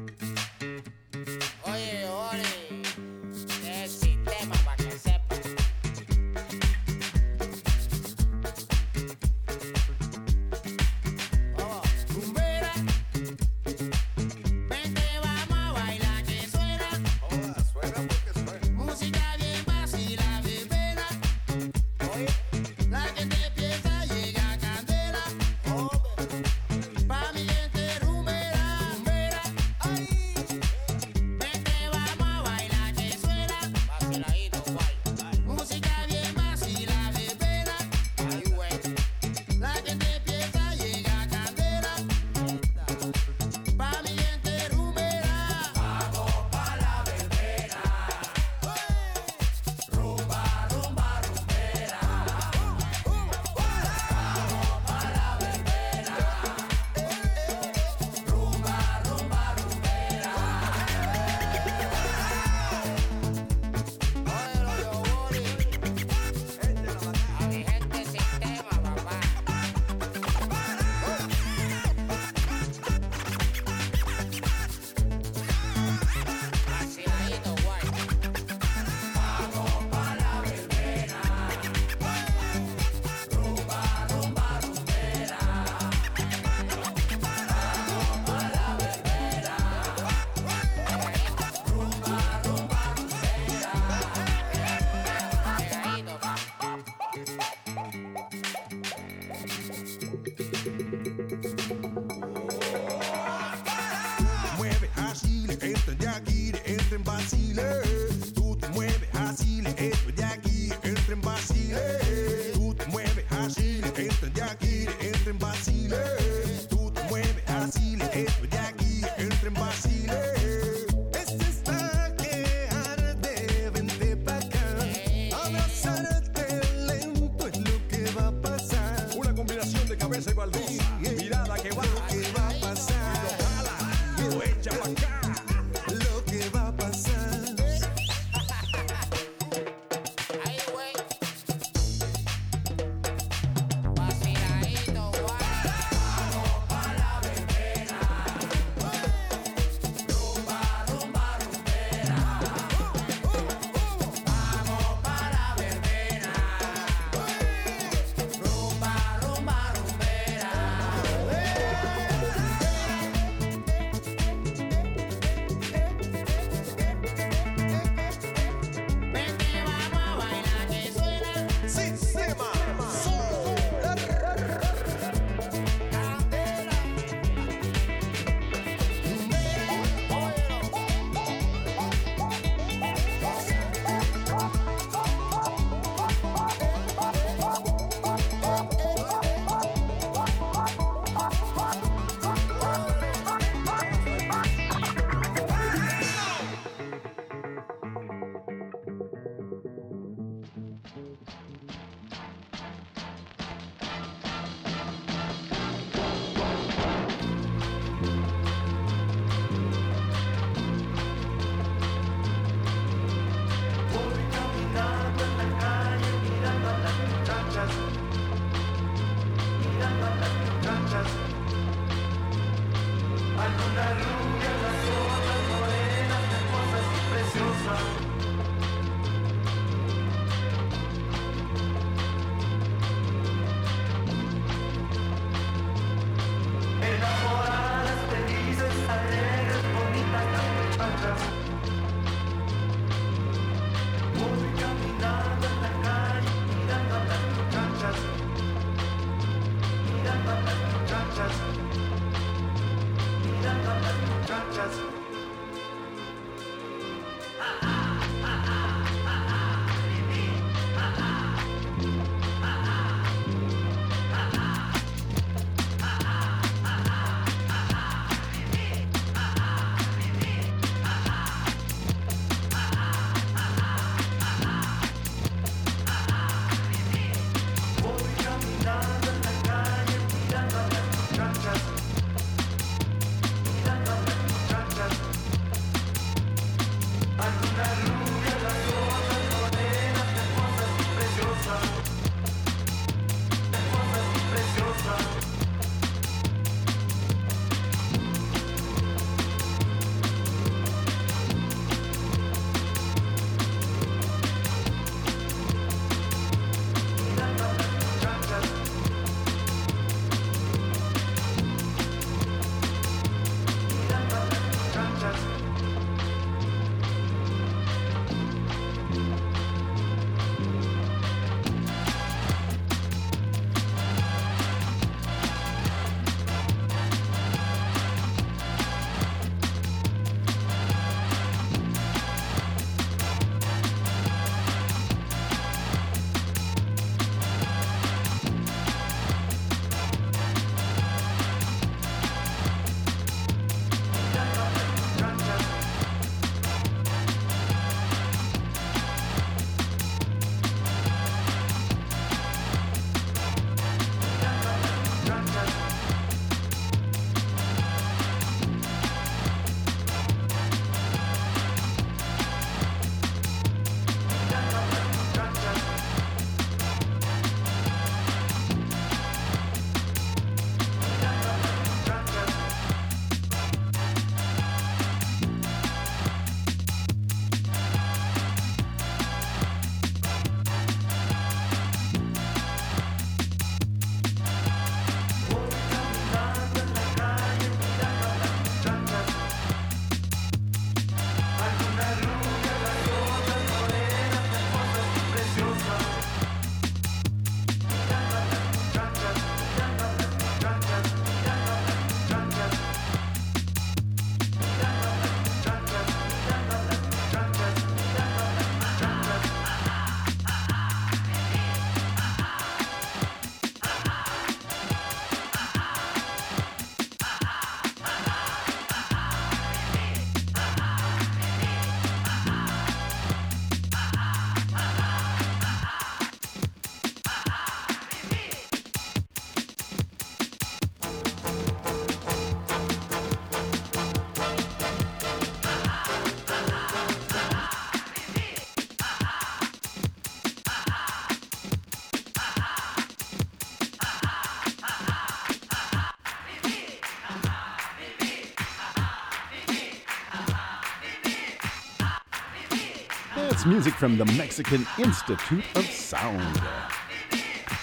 Music from the Mexican Institute of Sound.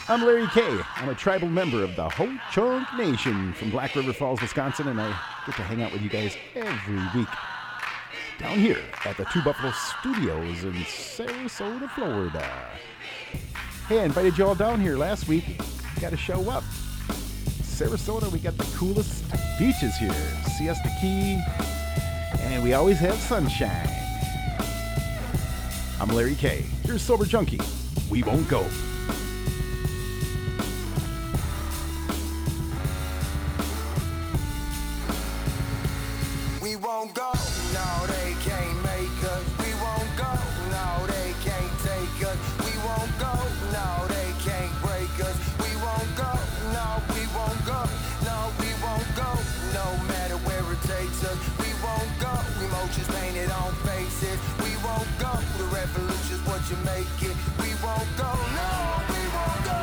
I'm Larry K. I'm a tribal member of the Ho Chunk Nation from Black River Falls, Wisconsin, and I get to hang out with you guys every week down here at the Two Buffalo Studios in Sarasota, Florida. Hey, I invited you all down here last week. You got to show up. Sarasota, we got the coolest beaches here Siesta Key, and we always have sunshine. I'm Larry K. You're Sober Junkie. We won't go. We won't go, no, they can't make us. We won't go, no, they can't take us. We won't go, no, they can't break us. We won't go, no, we won't go, no, we won't go, no matter where it takes us. We won't go, emotions painted on faces. Won't go, the revolution's what you make it. We won't go, no, we won't go,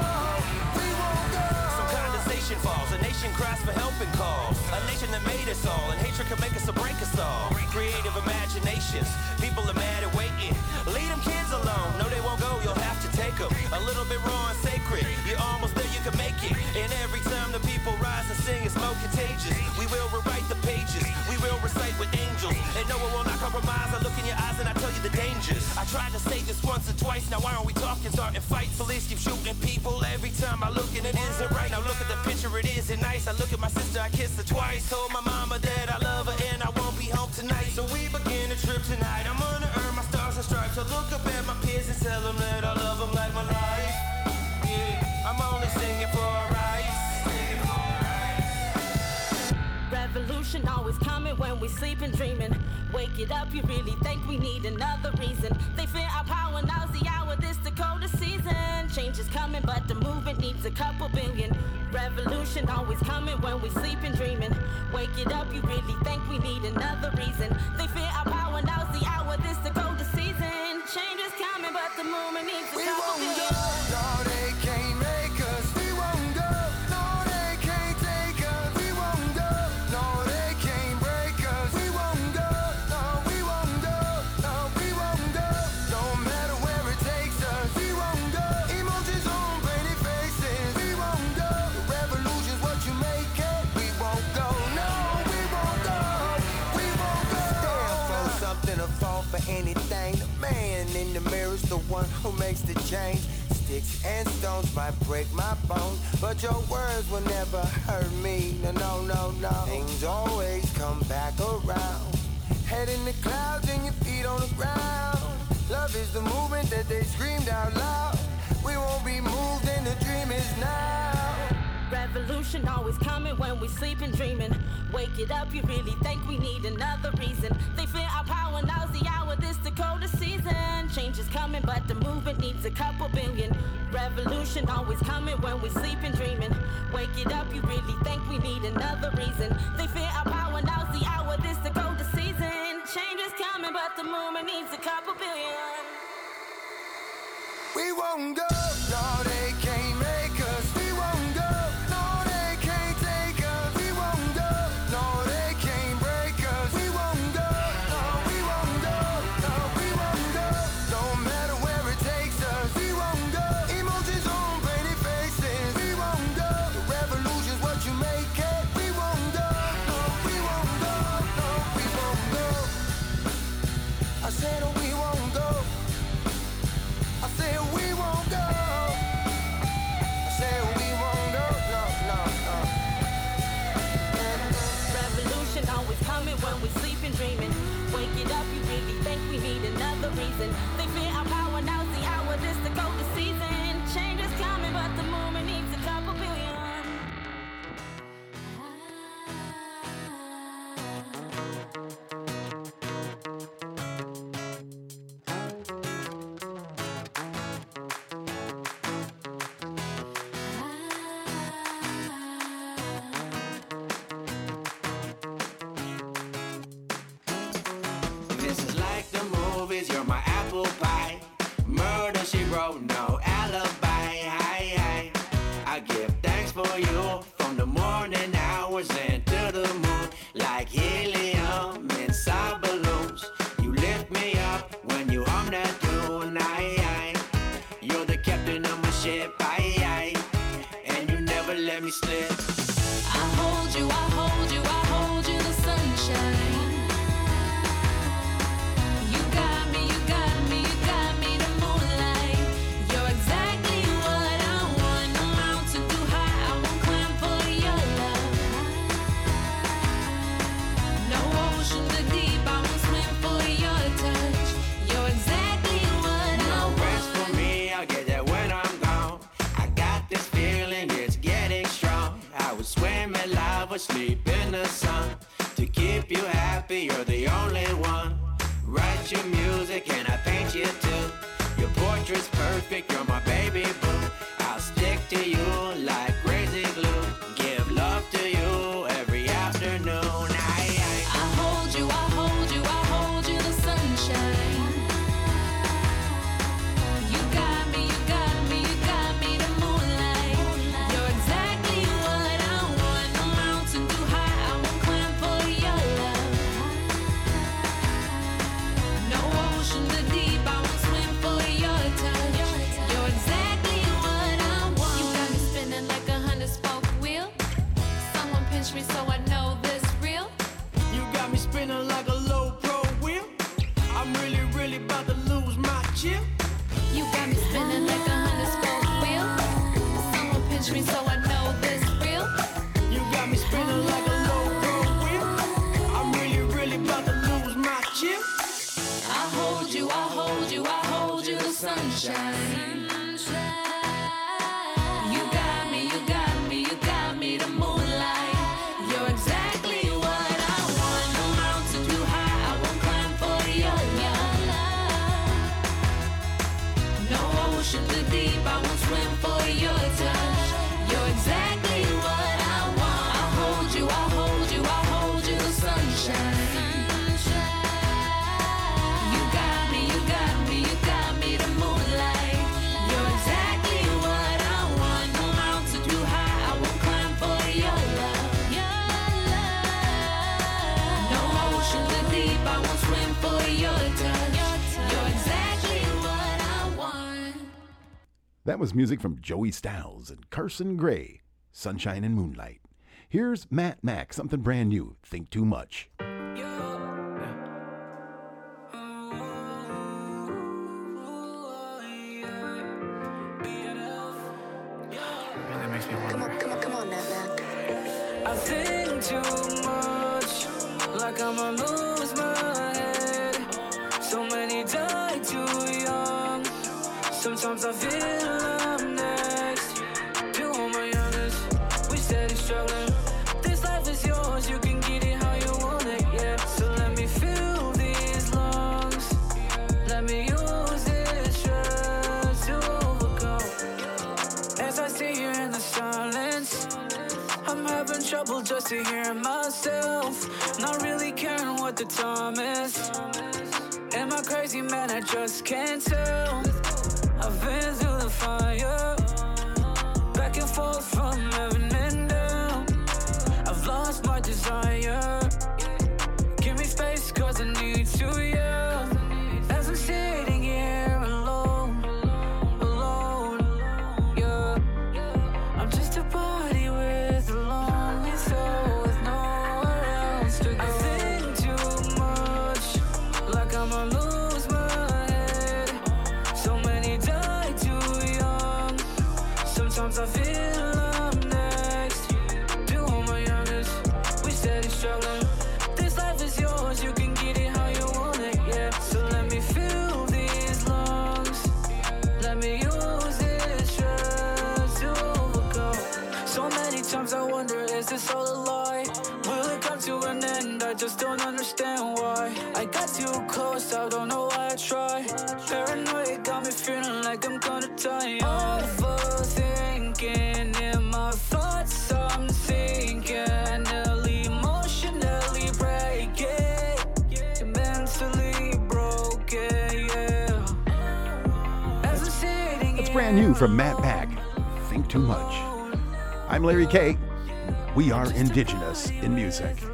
we won't go. Some condensation falls, a nation cries for help and calls. A nation that made us all, and hatred can make us or break us all. Creative imaginations, people are mad and waiting. Leave them kids alone, no, they won't go, you'll have to take them. A little bit raw and sacred, you're almost there, you can make it. And every time the people rise and sing, it's more contagious. We will rewrite the pages, we will recite with angels. And no one will not compromise, I look in your eyes and I tell you the dangers. I tried to say this once or twice, now why aren't we talking, starting fights? Police keep shooting people every time I look and it isn't right. Now look at the picture, it isn't nice. I look at my sister, I kissed her twice. Told my mama that I love her and I won't be home tonight. So we begin the trip tonight. I'm gonna earn my stars and stripes. I look up at my peers and tell them that I love them like my life. Revolution always coming when we sleep and dreaming. Wake it up, you really think we need another reason. They fear our power, now's the hour, this Dakota season. Change is coming, but the movement needs a couple billion. Revolution always coming when we sleep and dreaming. Wake it up, you really think we need another reason. They fear our power, now's the hour, this Dakota season. Change is coming, but the movement needs a We couple won't billion. go, the one who makes the change. Sticks and stones might break my bones, but your words will never hurt me. No, no, no, no. Things always come back around. Head in the clouds and your feet on the ground. Love is the movement that they screamed out loud. We won't be moved and the dream is now. Revolution always coming when we sleep and dreaming. Wake it up, you really think we need another reason. They fear our power, now's the hour, this Dakota season. Change is coming, but the movement needs a couple billion. Revolution always coming when we sleep and dreaming. Wake it up, you really think we need another reason. They fear our power, now's the hour, this Dakota season. Change is coming, but the movement needs a couple billion. We won't go, no, they can't This is like was music from Joey Styles and Carson Gray, Sunshine and Moonlight. Here's Matt Mack, something brand new, Think Too Much. Come on, come on, come on, Matt Mack. I think too much. to hearing myself, not really caring what the time is. Am I crazy, man? I just can't tell. brand new from Matt Mack. Think Too Much. I'm Larry K. We are indigenous in music.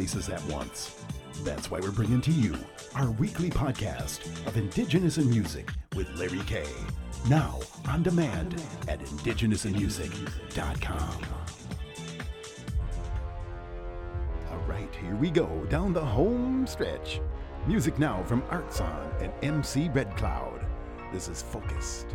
Places at once. That's why we're bringing to you our weekly podcast of Indigenous in Music with Larry K. Now on demand at indigenousinmusic.com. All right, here we go down the home stretch. Music now from Artson and MC Red Cloud. This is Focused.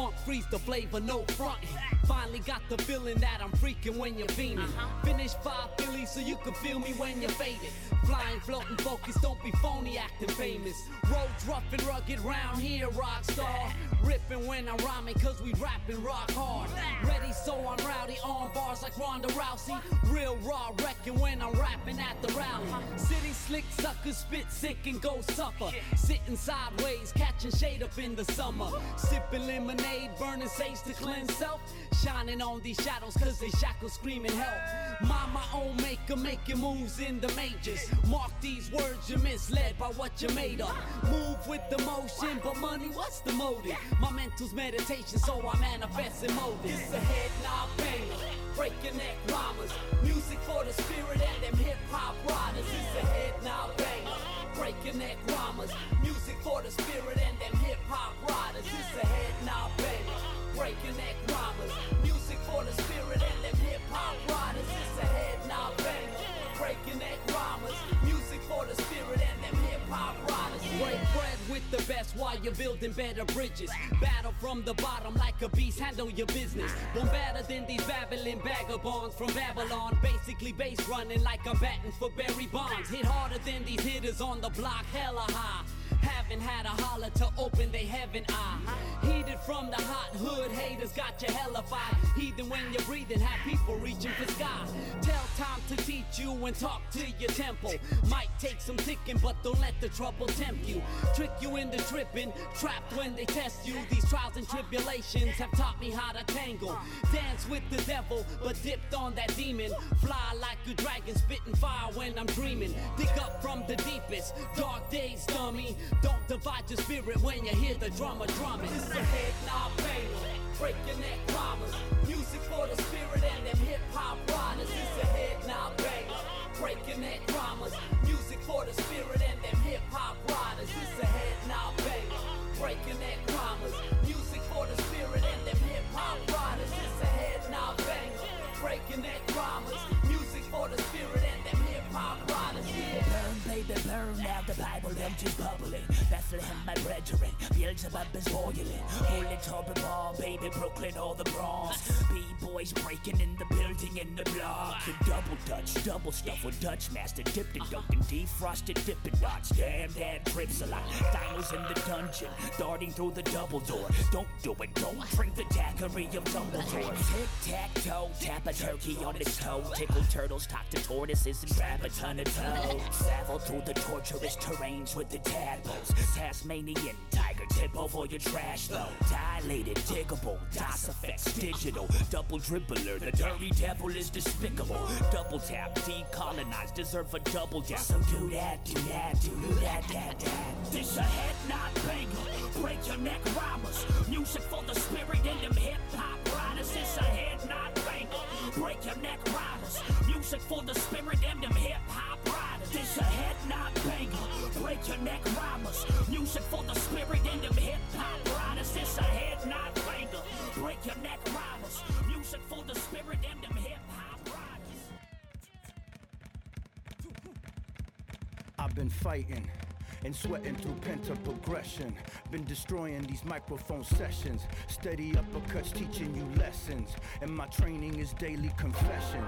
Funk freeze the flavor, no frontin'. Finally got the feeling that I'm freaking when you're fiending. Uh-huh. Finish five Phillies so you can feel me when you're faded. Flying, floating, focused, don't be phony, acting famous. Roads rough and rugged round here, rock star. Ripping when I'm rhyming, cause we rapping rock hard. Ready, so I'm rowdy, on bars like Ronda Rousey. Real raw, wrecking when I'm rapping at the rally. Uh-huh. Sitting slick, suckers spit sick and go suffer. Sitting sideways, catching shade up in the summer. Sipping lemonade, burning sage to cleanse self. Shining on these shadows, cause they shackles screaming help. Mind my own maker, making moves in the majors. Mark these words, you're misled by what you're made of. Move with the motion, but money, what's the motive? My mental's meditation, so I manifest in motive. It's a head knob banger, breaking neck rhymers. Music for the spirit and them hip hop riders. It's a head knob banger, breaking neck rhymers. Music for the spirit you're building better bridges. Battle from the bottom like a beast, handle your business. One better than these babbling vagabonds from Babylon. Basically base running like I'm batting for Barry Bonds. Hit harder than these hitters on the block, hella high. Haven't had a holler to open they heaven eye. Heated from the hot hood, haters got you hellified. Heathen when you're breathing, have people reaching for sky. Tell time to teach you and talk to your temple. Might take some ticking, but don't let the trouble tempt you. Trick you into tripping, trapped when they test you. These trials and tribulations have taught me how to tangle. Dance with the devil, but dipped on that demon. Fly like a dragon, spitting fire when I'm dreaming. Dig up from the deepest, dark days, dummy. Don't divide your spirit when you hear the drummer drumming. It's a head knob banger, break your neck rhymers. Music for the spirit and them hip hop riders. It's a head knob banger, break your neck rhymers. Brethren. Beelzebub is boiling. Holy Tauber Ball, baby, Brooklyn, all the Bronx. B-boys breaking in the building in the block. The double Dutch, double stuff with Dutch master. Dipped and dunked and defrosted dipping dots. Damn, that drips a lot. Dinos in the dungeon. Darting through the double door. Don't do it, don't drink the daiquiri of Dumbledore. Tic-tac-toe, tap a turkey on its toe. Tickle turtles, talk to tortoises and grab a ton of toes. Travel through the torturous terrains with the tadpoles. Tasmanian tiger tip over your trash though. Dilated, diggable, DOS effects, digital. Double dribbler, the dirty devil is despicable. Double tap, decolonized, deserve a double down. So do that, do that, do that, that, that. This a head not banger. Break your neck rhymers. Music for the spirit and them hip hop riders. This a head not banger. Break your neck riders. Music for the spirit and them hip hop riders. This a head not banger. Break your neck rhymers. Music for the spirit and them hip hop riders. This a head not banger. Break your neck rhymers. Music for the spirit and them hip hop riders. I've been fighting and sweating through pent up aggression. Been destroying these microphone sessions. Steady uppercuts teaching you lessons. And my training is daily confession.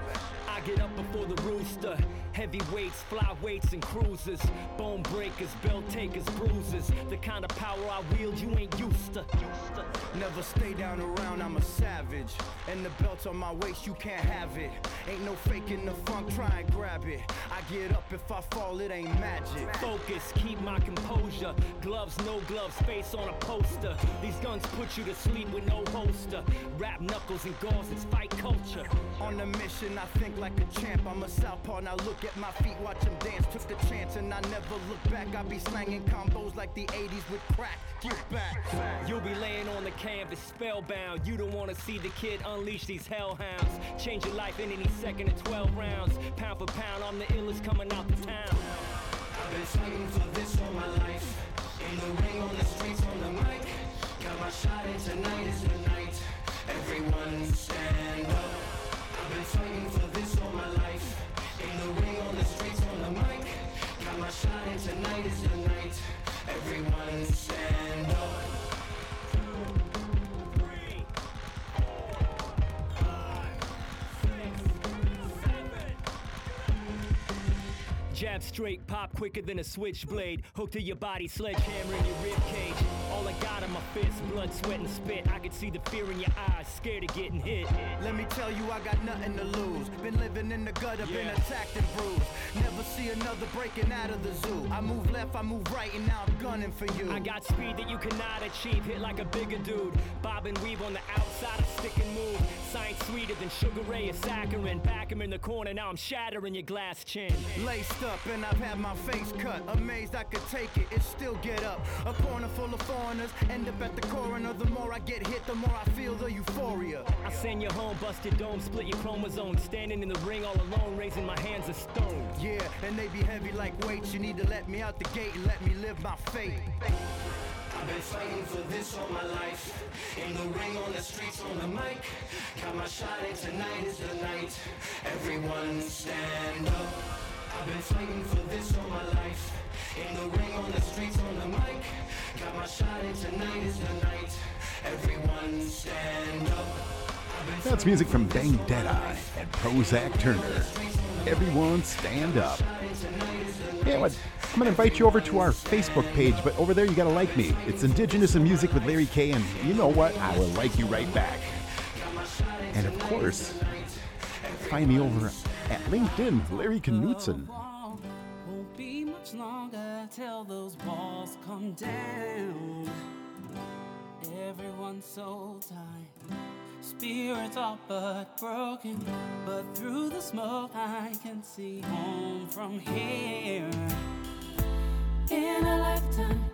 I get up before the rooster. Heavy weights, flyweights, and cruisers. Bone breakers, belt takers, bruises. The kind of power I wield you ain't used to. Never stay down around, I'm a savage. And the belt on my waist, you can't have it. Ain't no faking the funk, try and grab it. I get up if I fall, it ain't magic. Focus, keep my composure. Gloves, no gloves, face on a poster. These guns put you to sleep with no holster. Rap knuckles and gauze, it's fight culture. On a mission, I think like a champ. I'm a southpaw, now look at my feet, watch them dance. Took the chance and I never look back. I be slanging combos like the 80s with crack. Get back. You'll be laying on the canvas, spellbound. You don't wanna see the kid unleash these hellhounds. Change your life in any second of 12 rounds. Pound for pound, I'm the illest coming out the town. I've been fighting for this all my life. In the ring, on the streets, on the mic. Got my shot, and tonight is the night. Everyone stand up. I've been fighting for this all my life. In the ring, on the streets, on the mic. Got my shot, and tonight is the night. Everyone stand up. Jab straight, pop quicker than a switchblade. Hook to your body, sledgehammer in your rib cage. All I got in my fist, blood, sweat, and spit. I can see the fear in your eyes, scared of getting hit. Let me tell you, I got nothing to lose. Been living in the gutter, been attacked and bruised. Never see another breaking out of the zoo. I move left, I move right, and now I'm gunning for you. I got speed that you cannot achieve. Hit like a bigger dude. Bob and weave on the outside, a stick and move. Science sweeter than Sugar Ray or saccharin. Back him in the corner, now I'm shattering your glass chin. Laced up and I've had my face cut. Amazed I could take it, it still get up. A corner full of foreigners, end up at the coroner. The more I get hit, the more I feel the euphoria. I send you home, bust your dome, split your chromosomes. Standing in the ring all alone, raising my hands of stone. Yeah, and they be heavy like weights. You need to let me out the gate and let me live my fate. I've been fighting for this all my life. In the ring, on the streets, on the mic. Got my shot, and tonight is the night. Everyone stand up. I've been fighting for this all my life. In the ring, on the streets, on the mic. Got my shot, and tonight is the night. Everyone stand up. That's music from Bang Deadeye and Prozac Turner. Everyone stand up. Yeah, what? I'm gonna invite you over to our Facebook page, but over there you gotta like me. It's Indigenous in Music with Larry K, and you know what? I will like you right back. And of course, find me over at LinkedIn, Larry Knutson. Won't be much longer till those walls come down. Everyone's so tired, spirits all but broken. But through the smoke, I can see home from here. In a lifetime,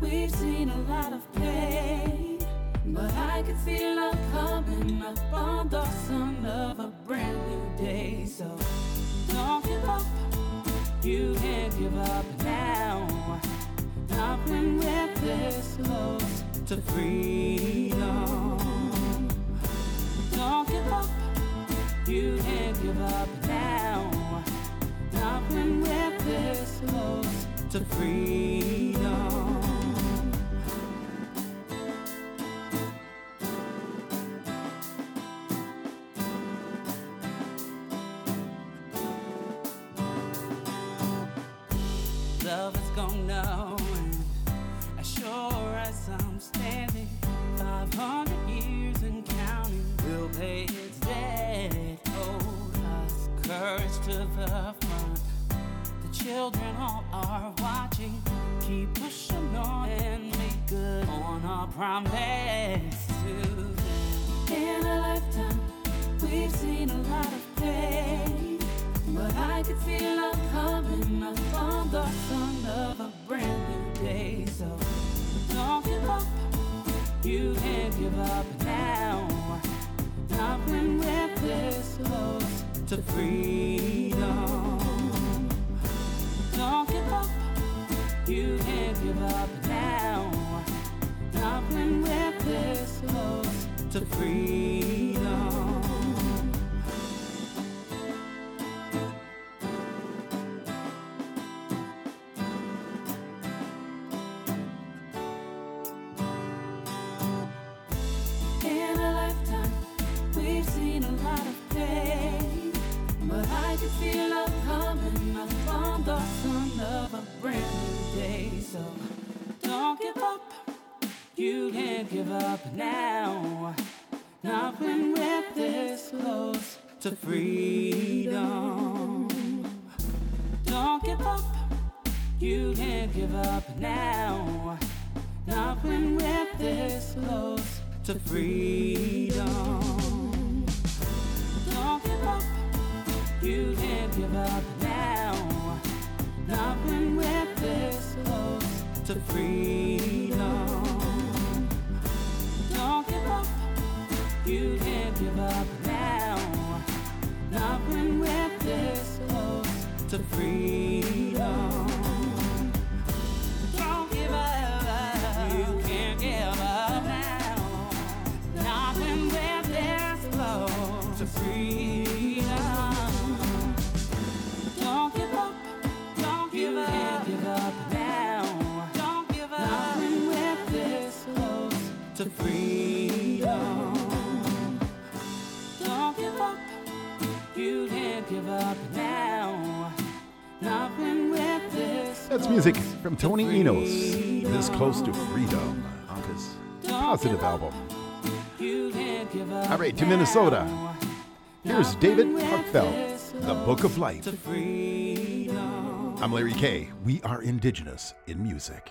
we've seen a lot of pain. But I can feel love coming up on the sun of a brand new day. So don't give up. You can't give up now. Not when we're this close to freedom. Don't give up. You can't give up now. Not when we're this close to freedom. Tony Enos, This Close to Freedom, his positive album. All right, to Minnesota. Here's David Huckfelt, The Book of Life. I'm Larry K. We are indigenous in music.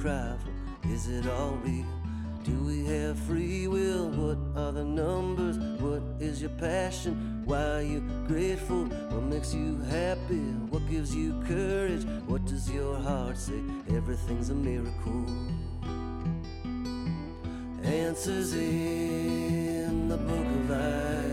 cry for? Is it all real? Do we have free will? What are the numbers? What is your passion? Why are you grateful? What makes you happy? What gives you courage? What does your heart say? Everything's a miracle. Answers in the book of life.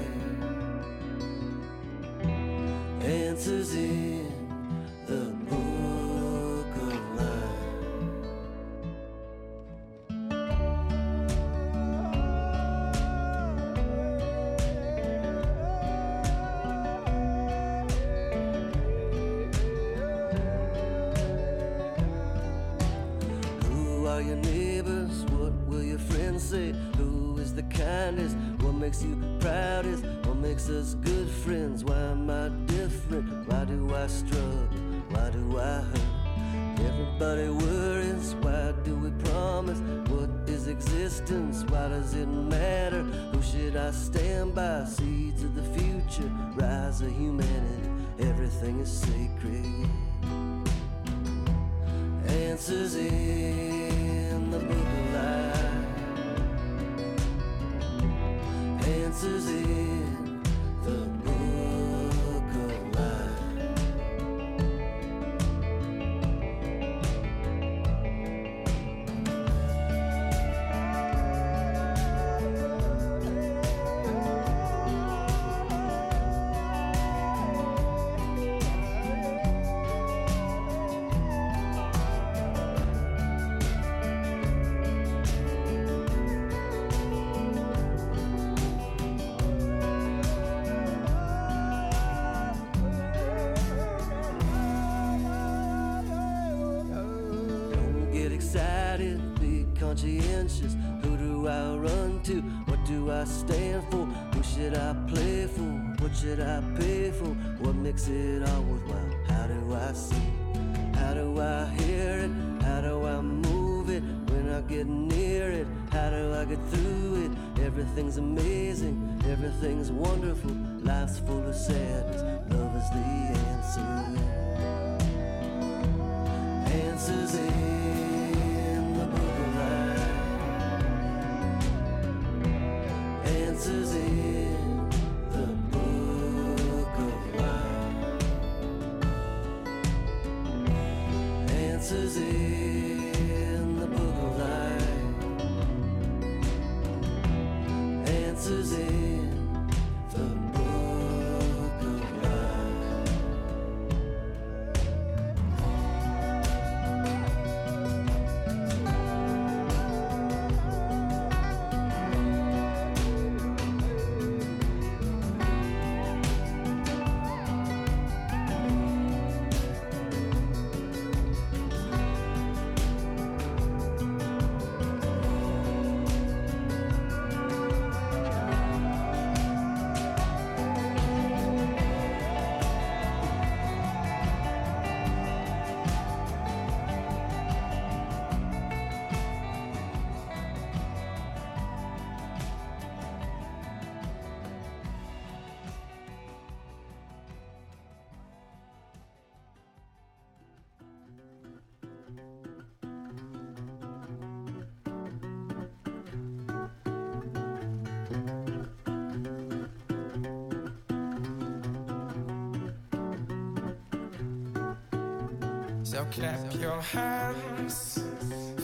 So clap your hands,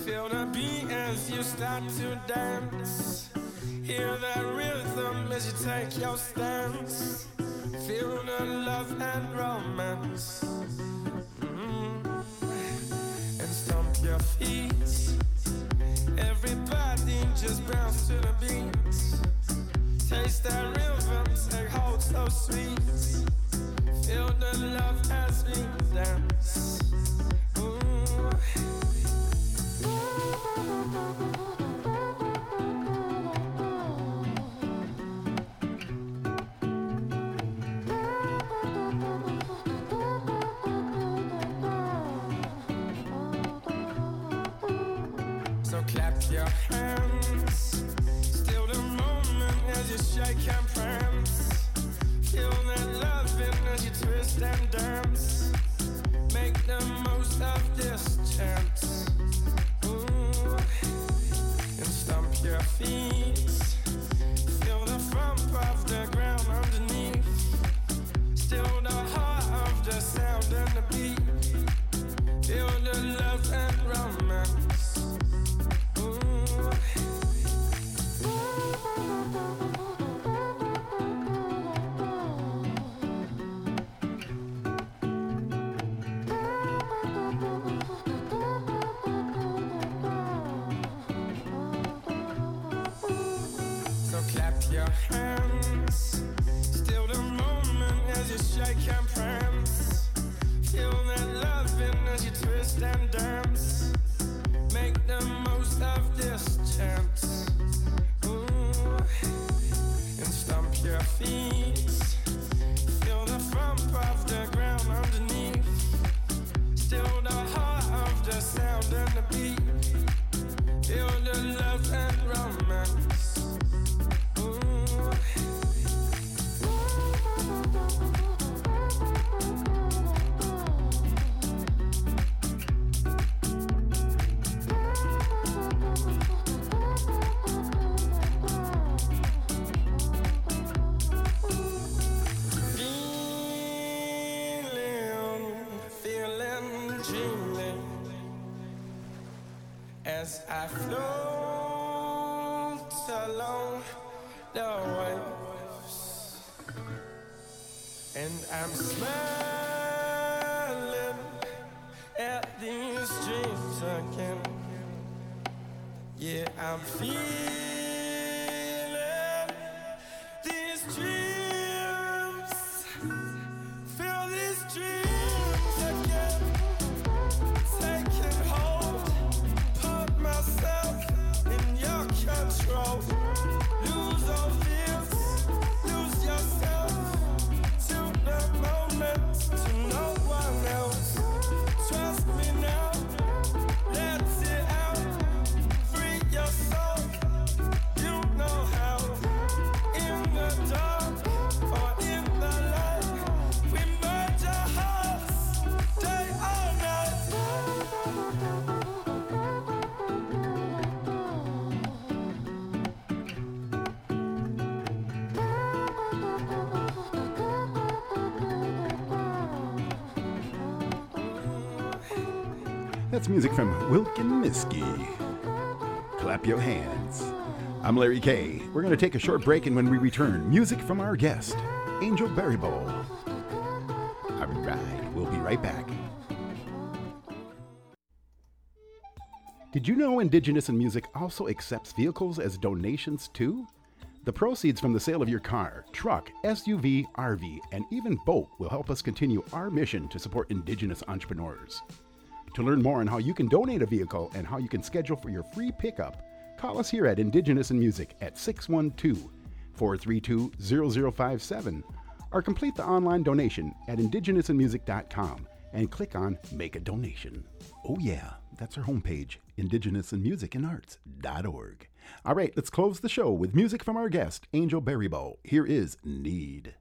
feel the beat as you start to dance. Hear the rhythm as you take your stance. Feel the love and romance. I float along the waves, and I'm smiling at these dreams again. Yeah, I'm feeling these dreams. That's music from Wilkin Miskey. Clap your hands. I'm Larry K. We're going to take a short break, and when we return, music from our guest, Angel Baribeau. All right, we'll be right back. Did you know Indigenous in Music also accepts vehicles as donations too? The proceeds from the sale of your car, truck, SUV, RV, and even boat will help us continue our mission to support Indigenous entrepreneurs. To learn more on how you can donate a vehicle and how you can schedule for your free pickup, call us here at Indigenous in Music at 612 432 0057 or complete the online donation at indigenousinmusic.com and click on Make a Donation. Oh, yeah, that's our homepage, indigenousinmusicandarts.org. All right, let's close the show with music from our guest, Angel Baribeau. Here is Need.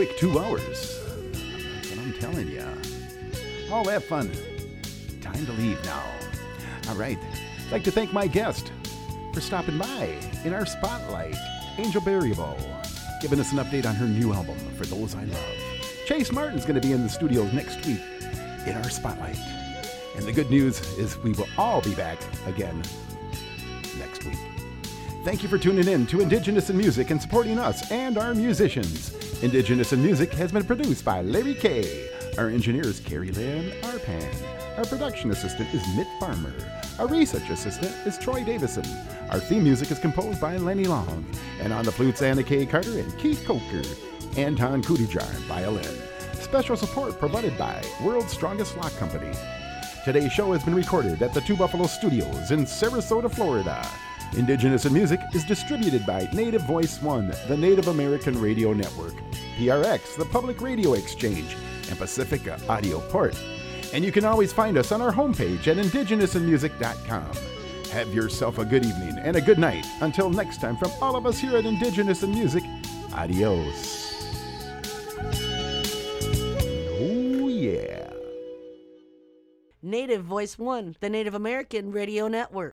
Quick two hours. That's I'm telling you. Oh, all that fun. Time to leave now. All right. I'd like to thank my guest for stopping by in our spotlight, Angel Baribeau, giving us an update on her new album, For Those I Love. Chase Martin's going to be in the studio next week in our spotlight. And the good news is we will all be back again next week. Thank you for tuning in to Indigenous in Music and supporting us and our musicians. Indigenous in Music has been produced by Larry K. Our engineer is Carrie Lynn Arpan. Our production assistant is Mitt Farmer. Our research assistant is Troy Davison. Our theme music is composed by Lenny Long. And on the flutes, Anna Kay Carter and Keith Coker. Anton Kudijar, violin. Special support provided by World's Strongest Lock Company. Today's show has been recorded at the Two Buffalo Studios in Sarasota, Florida. Indigenous in Music is distributed by Native Voice One, the Native American Radio Network, PRX, the Public Radio Exchange, and Pacifica Audio Port. And you can always find us on our homepage at indigenousinmusic.com. Have yourself a good evening and a good night. Until next time, from all of us here at Indigenous in Music, adios. Oh, yeah. Native Voice One, the Native American Radio Network.